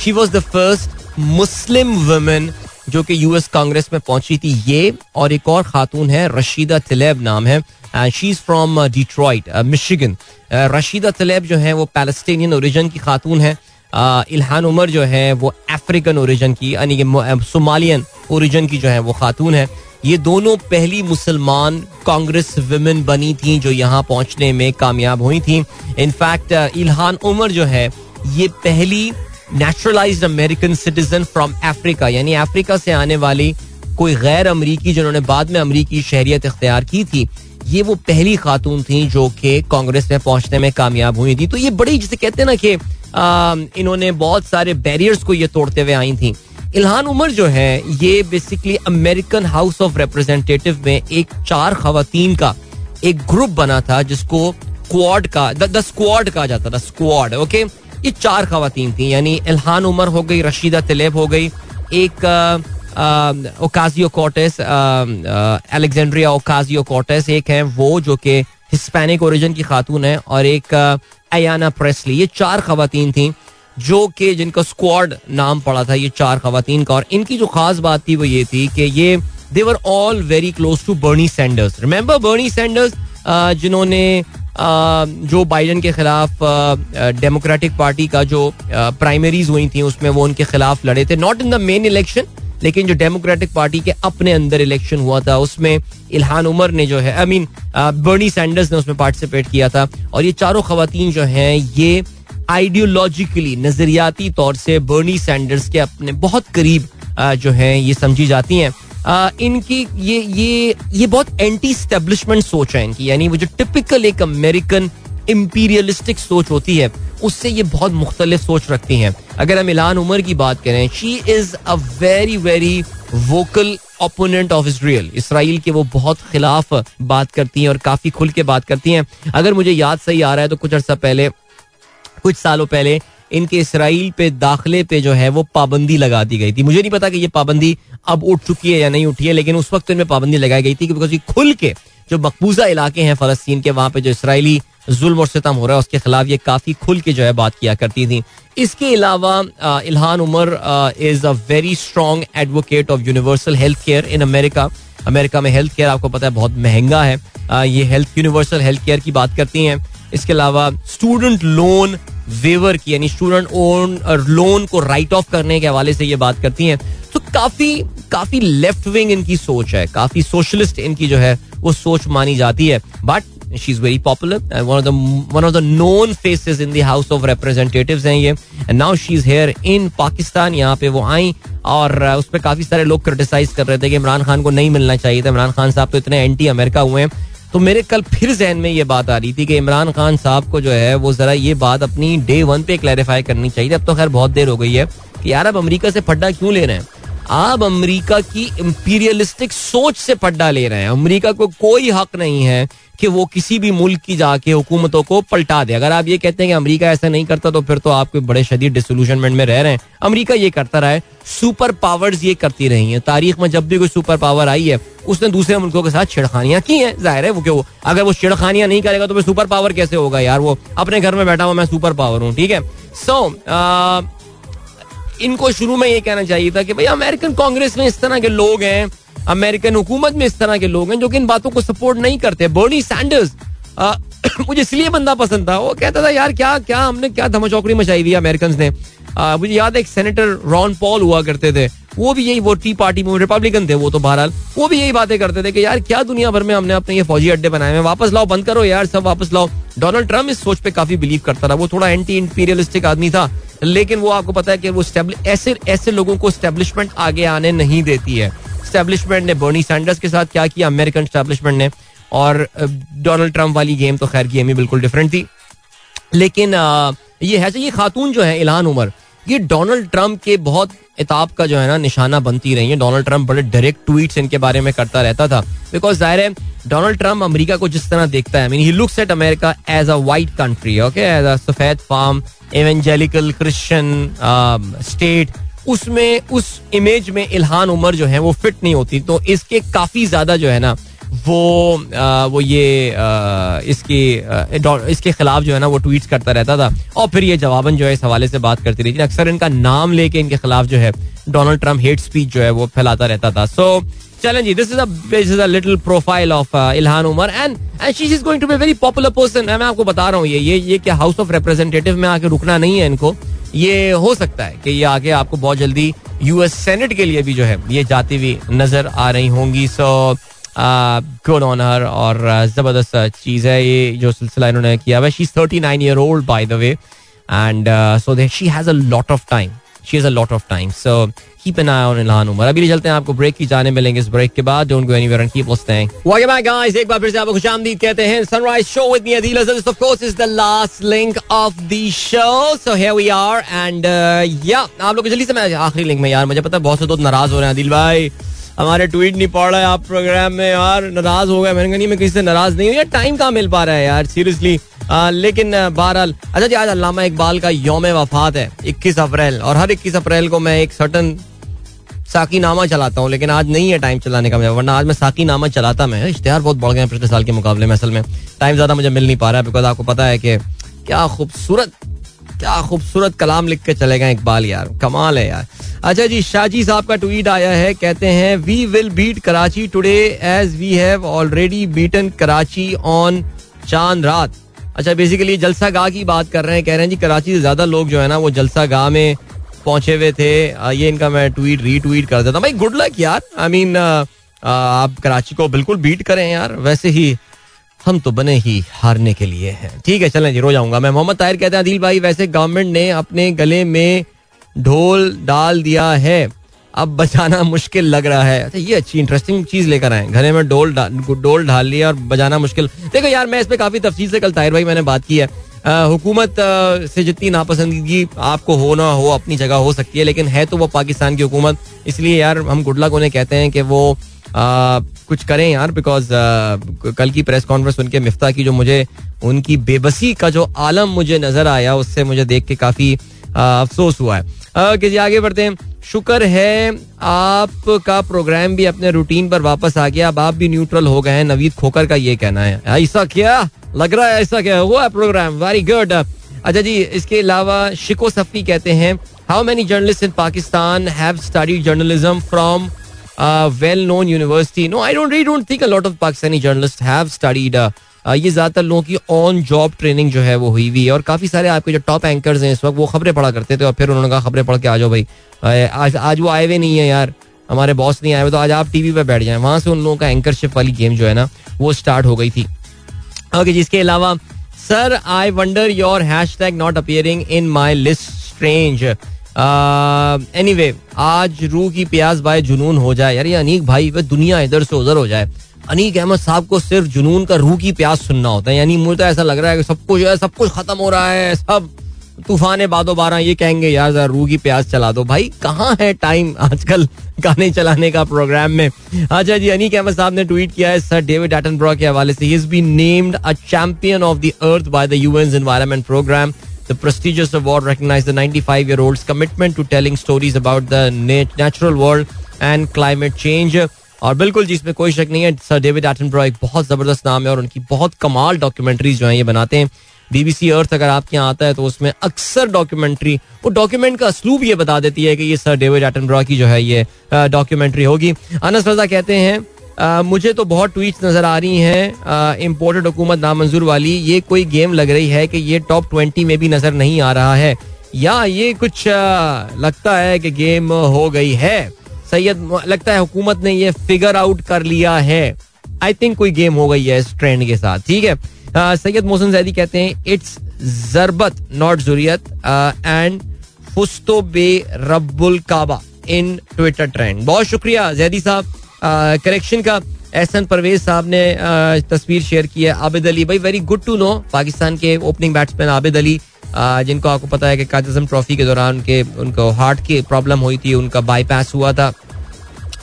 She was the first Muslim women जो कि यूएस कांग्रेस में पहुँची थी। ये और एक और खातून है रशीदा तलेब नाम है। And she is from Detroit Michigan Rashida Tlaib जो है, वो पैलेस्टीनियन ओरिजिन की खातून है। इल्हान उमर जो है, वो अफ्रीकन ओरिजिन की, यानी कि सोमालियन ओरिजिन की जो है, वो खातून है। ये दोनों पहली मुसलमान कांग्रेस वुमेन बनी थी, जो यहाँ पहुँचने में कामयाब हुई थी। इनफैक्ट इल्हान उमर जो है, ये पहली naturalised American citizen from Africa यानी अफ्रीका से आने वाली कोई गैर अमरीकी, जिन्होंने बाद में अमरीकी शहरियत इख्तियार की थी, ये वो पहली खातून थी, जो कि कांग्रेस में पहुँचने में कामयाब हुई थी। तो ये बड़ी, जिसे कहते हैं ना कि इन्होंने बहुत सारे बैरियर्स को ये तोड़ते हुए आई थी। इल्हान उमर जो है, ये basically American House of Representative में एक चार खातन का एक ग्रुप बना था, जिसको क्वाड का द द स्क्वाड कहा जाता था स्क्वाड ओके ये चार खातन थी, यानी इल्हान उमर हो गई, रशीदा तलेब हो गई, एक ओकाजियो कोटेस अलेक्जेंड्रिया ओकाजियो कोटेस एक है, वो जो कि हिस्पैनिक ओरिजिन की खातून है, और एक अयाना प्रेसली ये चार खातन थी जो कि जिनका स्क्वाड नाम पड़ा था, ये चार खातन का। और इनकी जो खास बात थी वो ये थी कि ये they were all very close to Bernie Sanders remember Bernie Sanders जिन्होंने जो बाइडन के खिलाफ डेमोक्रेटिक पार्टी का जो प्राइमरीज हुई थी, उसमें वो उनके खिलाफ लड़े थे। Not in the main election लेकिन जो डेमोक्रेटिक पार्टी के अपने अंदर इलेक्शन हुआ था, उसमें इल्हान उमर ने जो है आई मीन बर्नी सैंडर्स ने उसमें पार्टिसिपेट किया था। और ये चारों खातन जो हैं, ये आइडियोलॉजिकली नजरियाती तौर से बर्नी सैंडर्स के अपने बहुत करीब जो है, ये समझी जाती हैं। इनकी ये ये ये बहुत एंटी स्टेब्लिशमेंट सोच है इनकी। यानी वो जो टिपिकल एक अमेरिकन इम्पीरियलिस्टिक सोच होती है उससे ये बहुत मुख्तलिफ़ सोच रखती हैं। अगर हम इलान उमर की बात करें she is a very very vocal opponent of Israel Israel के वो बहुत खिलाफ बात करती हैं और काफ़ी खुल के बात करती हैं। अगर मुझे याद सही आ रहा है तो कुछ अर्सा पहले, कुछ सालों पहले इनके इसराइल पे दाखिले पे जो है वो पाबंदी लगा दी गई थी। मुझे नहीं पता कि ये पाबंदी अब उठ चुकी है या नहीं उठी है, लेकिन उस वक्त इनमें पाबंदी लगाई गई थी बिकॉज़ ये खुल के जो मकबूजा इलाके हैं फलस्तीन के, वहाँ पे जो इसराइली जुल्म और सितम हो रहा है, उसके खिलाफ ये काफ़ी खुल के जो है बात किया करती थी। इसके अलावा Ilhan Omar is a very strong advocate of universal health care in America America में हेल्थ केयर आपको पता है बहुत महँगा है। ये हेल्थ यूनिवर्सल हेल्थ केयर की बात करती हैं। इसके अलावा स्टूडेंट लोन वेवर की, यानी स्टूडेंट ओन लोन को राइट ऑफ़ करने के हवाले से ये बात करती हैं। तो काफ़ी काफ़ी लेफ़्ट विंग इनकी सोच है, काफ़ी सोशलिस्ट इनकी जो है वो सोच मानी जाती है। But she is very popular one of the known faces in the House of Representatives हैं ये। Now she is here in Pakistan यहाँ पे वो आई और उस पर काफ़ी सारे लोग क्रिटिसाइज कर रहे थे कि इमरान खान को नहीं मिलना चाहिए था। इमरान खान साहब तो इतने एंटी अमेरिका हुए हैं। तो मेरे कल फिर जहन में ये बात आ रही थी कि इमरान खान साहब को जो है, वो जरा ये बात अपनी डे वन पे क्लैरिफाई करनी चाहिए। अब तो खैर बहुत देर हो गई है कि यार अब अमेरिका से फड्डा क्यों ले रहे हैं? आप अमेरिका की इंपीरियलिस्टिक सोच से पड्डा ले रहे हैं। अमेरिका को कोई हक नहीं है कि वो किसी भी मुल्क की जाके हुकूमतों को पलटा दे। अगर आप ये कहते हैं कि अमेरिका ऐसा नहीं करता तो फिर तो आप कोई बड़े शदीद डिसोल्यूशनमेंट में रह रहे हैं। अमेरिका ये करता रहा है सुपर पावर्स ये करती रही हैं। तारीख में जब भी कोई सुपर पावर आई है, उसने दूसरे मुल्कों के साथ छिड़खानियाँ की हैं, ज़ाहिर है वो क्यों? अगर वो छिड़खानियाँ नहीं करेगा तो फिर सुपर पावर कैसे होगा? यार वो, अपने घर में बैठा हुआ मैं सुपर पावर हूँ, ठीक है? सो इनको शुरू में ये कहना चाहिए था कि भाई, अमेरिकन कांग्रेस में इस तरह के लोग हैं, अमेरिकन हुकूमत में इस तरह के लोग हैं, जो कि इन बातों को सपोर्ट नहीं करते। बर्नी सैंडर्स मुझे इसलिए बंदा पसंद था। वो कहता था यार क्या क्या हमने क्या धमाचौकड़ी मचाई हुई अमेरिकन ने? आ, मुझे याद है एक सेनेटर रॉन पॉल हुआ करते थे। वो भी यही वो टी पार्टी में रिपब्लिकन थे वो तो बहरहाल। वो भी यही बातें करते थे कि यार क्या दुनिया भर में हमने अपने ये फौजी अड्डे बनाए हैं? वापस लाओ बंद करो यार सब वापस लाओ। डोनाल्ड ट्रंप इस सोच पे काफ़ी बिलीव करता था। वो थोड़ा एंटी इंपीरियलिस्टिक आदमी था लेकिन वो आपको पता है कि वो ऐसे ऐसे लोगों को स्टेब्लिशमेंट आगे आने नहीं देती है। स्टेब्लिशमेंट ने बर्नी सैंडर्स के साथ क्या किया? अमेरिकन स्टेब्लिशमेंट ने। और डोनाल्ड ट्रंप वाली गेम तो खैर गेम ही बिल्कुल डिफरेंट थी। लेकिन ये है, ये खातून जो है, इलान उमर, ये डोनाल्ड ट्रंप के बहुत इताब का जो है ना, निशाना बनती रही है। डोनाल्ड ट्रंप बड़े डायरेक्ट ट्वीट्स इनके बारे में करता रहता था। बिकॉज़ ज़ाहिर है डोनाल्ड ट्रंप अमेरिका को जिस तरह देखता है mean he looks at America as a white country okay as a सफ़ेद फार्म एवेंजेलिकल क्रिश्चियन स्टेट उसमें, उस इमेज में इल्हान उमर जो है, वो फिट नहीं होती। तो इसके काफ़ी ज़्यादा जो है ना वो आ, वो ये आ, इसकी इसके खिलाफ जो है ना वो ट्वीट करता रहता था। और फिर ये जवाबन जो है इस हवाले से बात करती रही अक्सर इनका नाम लेके इनके खिलाफ जो है डोनाल्ड ट्रंप हेट स्पीच जो है वो फैलाता रहता था। सो चलें जी this is is a little profile of Ilhan Omar and and she is going to be very popular person मैं आपको बता रहा हूँ ये ये ये क्या हाउस ऑफ़ रिप्रेजेंटेटिव में आके रुकना नहीं है इनको। ये हो सकता है कि ये आगे आपको बहुत जल्दी यूएस सेनेट के लिए भी जो है ये जाती हुई नज़र आ रही होंगी। सो गुड ऑनर और ज़बरदस्त चीज़ है ये जो सिलसिला इन्होंने किया हुआ she thirty nine year old by the way and so they she has a lot of time she has a lot of time so keep an eye on Ilhan Omar अभी चलते हैं, आपको ब्रेक की जाने मिलेंगे इस break के बाद। Don't go anywhere and keep listening welcome back guys एक बार फिर से आपको खुशामदीद कहते हैं। Sunrise show with me Adeel Aziz of course is the last link of the show so here we are and या आप लोग जल्दी से मैं आखिरी लिंक में, यार, मुझे पता है, बहुत से दोस्त नाराज़ हो रहे हैं, अदिल भाई। हमारे ट्वीट नहीं पड़ रहा है आप प्रोग्राम में, यार, नाराज़ हो गया। मैंने कहा, नहीं, मैं किसी से नाराज़ नहीं हूँ। यार टाइम कहाँ मिल पा रहा है यार? सीरियसली लेकिन बहरहाल अच्छा जी, आज अल्लामा इकबाल का योम वफात है, इक्कीस अप्रैल। और हर इक्कीस अप्रैल को मैं एक सर्टन साकी नामा चलाता हूँ, लेकिन आज नहीं है टाइम चलाने का वरना आज मैं साकी नामा चलाता, मैं इश्तेहार बहुत बढ़ गए हैं पिछले साल के मुकाबले में, असल में। टाइम ज़्यादा मुझे मिल नहीं पा रहा है बिकॉज़ आपको पता है कि क्या खूबसूरत क्या खूबसूरत कलाम लिख के चले गए इकबाल यार। कमाल है यार। अच्छा जी शाहजी साहब का ट्वीट आया है कहते हैं we will beat Karachi today as we have already beaten Karachi on Chand Raat. अच्छा बेसिकली जलसा गाह की बात कर रहे हैं कह रहे हैं जी कराची से ज़्यादा लोग जो है ना वो जलसा गाह में पहुँचे हुए थे। ये इनका मैं ट्वीट रीट्वीट कर देता भाई गुड लक यार। आई I मीन mean, आप कराची को बिल्कुल बीट करें यार। वैसे ही हम तो बने ही हारने के लिए हैं। ठीक है, चलें जी रो जाऊँगा मैं। मोहम्मद ताहिर कहते हैं, अदिल भाई, वैसे गवर्नमेंट ने अपने गले में ढोल डाल दिया है। अब बजाना मुश्किल लग रहा है। अच्छा ये अच्छी इंटरेस्टिंग चीज़ लेकर आए घरे में डोल डोल ढाल लिया और बजाना मुश्किल। देखो यार, मैं इस पे काफ़ी तफसील से कल ताहिर भाई मैंने बात की है। हुकूमत से जितनी नापसंदगी आपको हो ना हो, अपनी जगह हो सकती है, लेकिन है तो वो पाकिस्तान की हुकूमत। इसलिए यार, हम गुडलक उन्हें कहते हैं कि वो कुछ करें यार बिकॉज़ कल की प्रेस कॉन्फ्रेंस उनके मिफ्ता की जो मुझे, उनकी बेबसी का जो आलम मुझे नज़र आया, उससे मुझे देख के काफ़ी अफसोस हुआ है। कि आगे बढ़ते हैं। शुक्र है आपका प्रोग्राम भी अपने रूटीन पर वापस आ गया। अब आप भी न्यूट्रल हो गए हैं। नवीद खोकर का ये कहना है। ऐसा क्या? लग रहा है ऐसा क्या हुआ प्रोग्राम वेरी गुड अच्छा जी, इसके अलावा शिको सफी कहते हैं how many journalist in Pakistan have journalism from well known university no I don't don't think a lot of Pakistani journalist have studied ये ज़्यादातर लोगों की ऑन जॉब ट्रेनिंग जो है वो हुई हुई है। और काफ़ी सारे आपके जो टॉप एंकर्स हैं इस वक्त वो खबरें पढ़ा करते थे और फिर उन्होंने कहा, खबरें पढ़ के आ जाओ भाई। आज आज वो आए हुए नहीं है यार। हमारे बॉस नहीं आए हुए तो आज आप टीवी पे बैठ जाए। वहाँ से उन लोगों का एंकरशिप वाली गेम जो है ना, वो स्टार्ट हो गई थी। ओके, जिसके अलावा, sir I wonder your hashtag not appearing in my list strange anyway आज रूह की प्याज बाय जुनून हो जाए। यार, ये अनीक भाई, वे दुनिया इधर से उधर हो जाए। अनीक अहमद साहब को सिर्फ़ जुनून का रूह की प्याज सुनना होता है। यानी मुझे तो ऐसा लग रहा है कि सब कुछ सब कुछ खत्म हो रहा है, सब तूफ़ान बादो बारह ये कहेंगे, यार, जरा रूह की प्याज चला दो। भाई, कहाँ है टाइम आजकल गाने चलाने का प्रोग्राम में? अच्छा जी, अनीक अहमद साहब ने ट्वीट किया है, सर डेविड एटनब्रो के हवाले से। He been named a champion of the earth by the UN environment programme The prestigious award recognized the 95 year old's commitment to telling stories about the natural world and climate change. और बिल्कुल जिसमें कोई शक नहीं है, sir David Attenborough एक बहुत ज़बरदस्त नाम है और उनकी बहुत कमाल डॉक्यूमेंट्रीज जो है, ये बनाते हैं बीबीसी अर्थ अगर आपके यहाँ आता है तो उसमें अक्सर डॉक्यूमेंट्री वो डॉक्यूमेंट का असलूब ये बता देती है कि ये सर डेविड एटनब्रो की जो है ये डॉक्यूमेंट्री होगी अनस रजा कहते हैं मुझे तो बहुत ट्वीट्स नज़र आ रही हैं इम्पोर्टेड हुकूमत नामंजूर वाली। ये कोई गेम लग रही है कि ये टॉप ट्वेंटी में भी नज़र नहीं आ रहा है। या ये कुछ uh, लगता है कि गेम हो गई है? सैयद लगता है हुकूमत ने ये फिगर आउट कर लिया है। आई थिंक कोई गेम हो गई है इस ट्रेंड के साथ ठीक है? सैयद मोहसन जैदी कहते हैं इट्स जरबत नॉट जुरियत। एंड फुस्तो बे रब्बुल काबा इन ट्विटर ट्रेंड बहुत शुक्रिया जैदी साहब। करेक्शन का एहसन परवेज साहब ने तस्वीर शेयर की है आबिद अली। भाई very good to know Pakistan के ओपनिंग बैट्समैन आबिद अली जिनको आपको पता है कि काजम ट्रॉफी के दौरान उनके, उनको हार्ट की प्रॉब्लम हुई थी, उनका बाईपास हुआ था।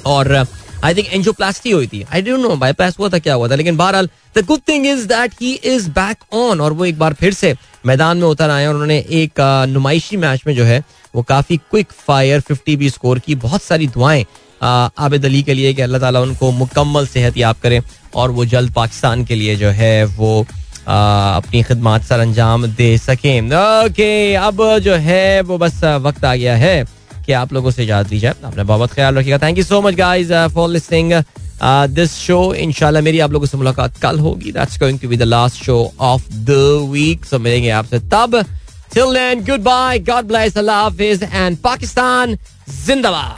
और आई थिंक एंजियोप्लास्टी हुई थी। आई डोंट नो बाईपास हुआ था, क्या हुआ था? लेकिन बहरहाल the good thing is that he is back on और वो एक बार फिर से मैदान में उतर आए और उन्होंने एक नुमाइशी मैच में जो है, वो काफ़ी क्विक फायर फिफ्टी भी स्कोर की। बहुत सारी दुआएँ आबिद अली के लिए कि अल्लाह ताला उनको मुकम्मल सेहत याब करे और वो जल्द पाकिस्तान के लिए जो है वो अपनी खिदमत सर अंजाम दे सकें। ओके, अब जो है वो बस वक्त आ गया है कि आप लोगों से इजाज़त दी जाए अपने बहुत ख्याल रखिएगा। Thank you so much guys for listening this show इंशाल्लाह मेरी आप लोगों से मुलाकात कल होगी। That's going to be the last show of the week so मिलेंगे आपसे तब। Then goodbye God bless अल्लाह हाफिज एंड पाकिस्तान जिंदाबाद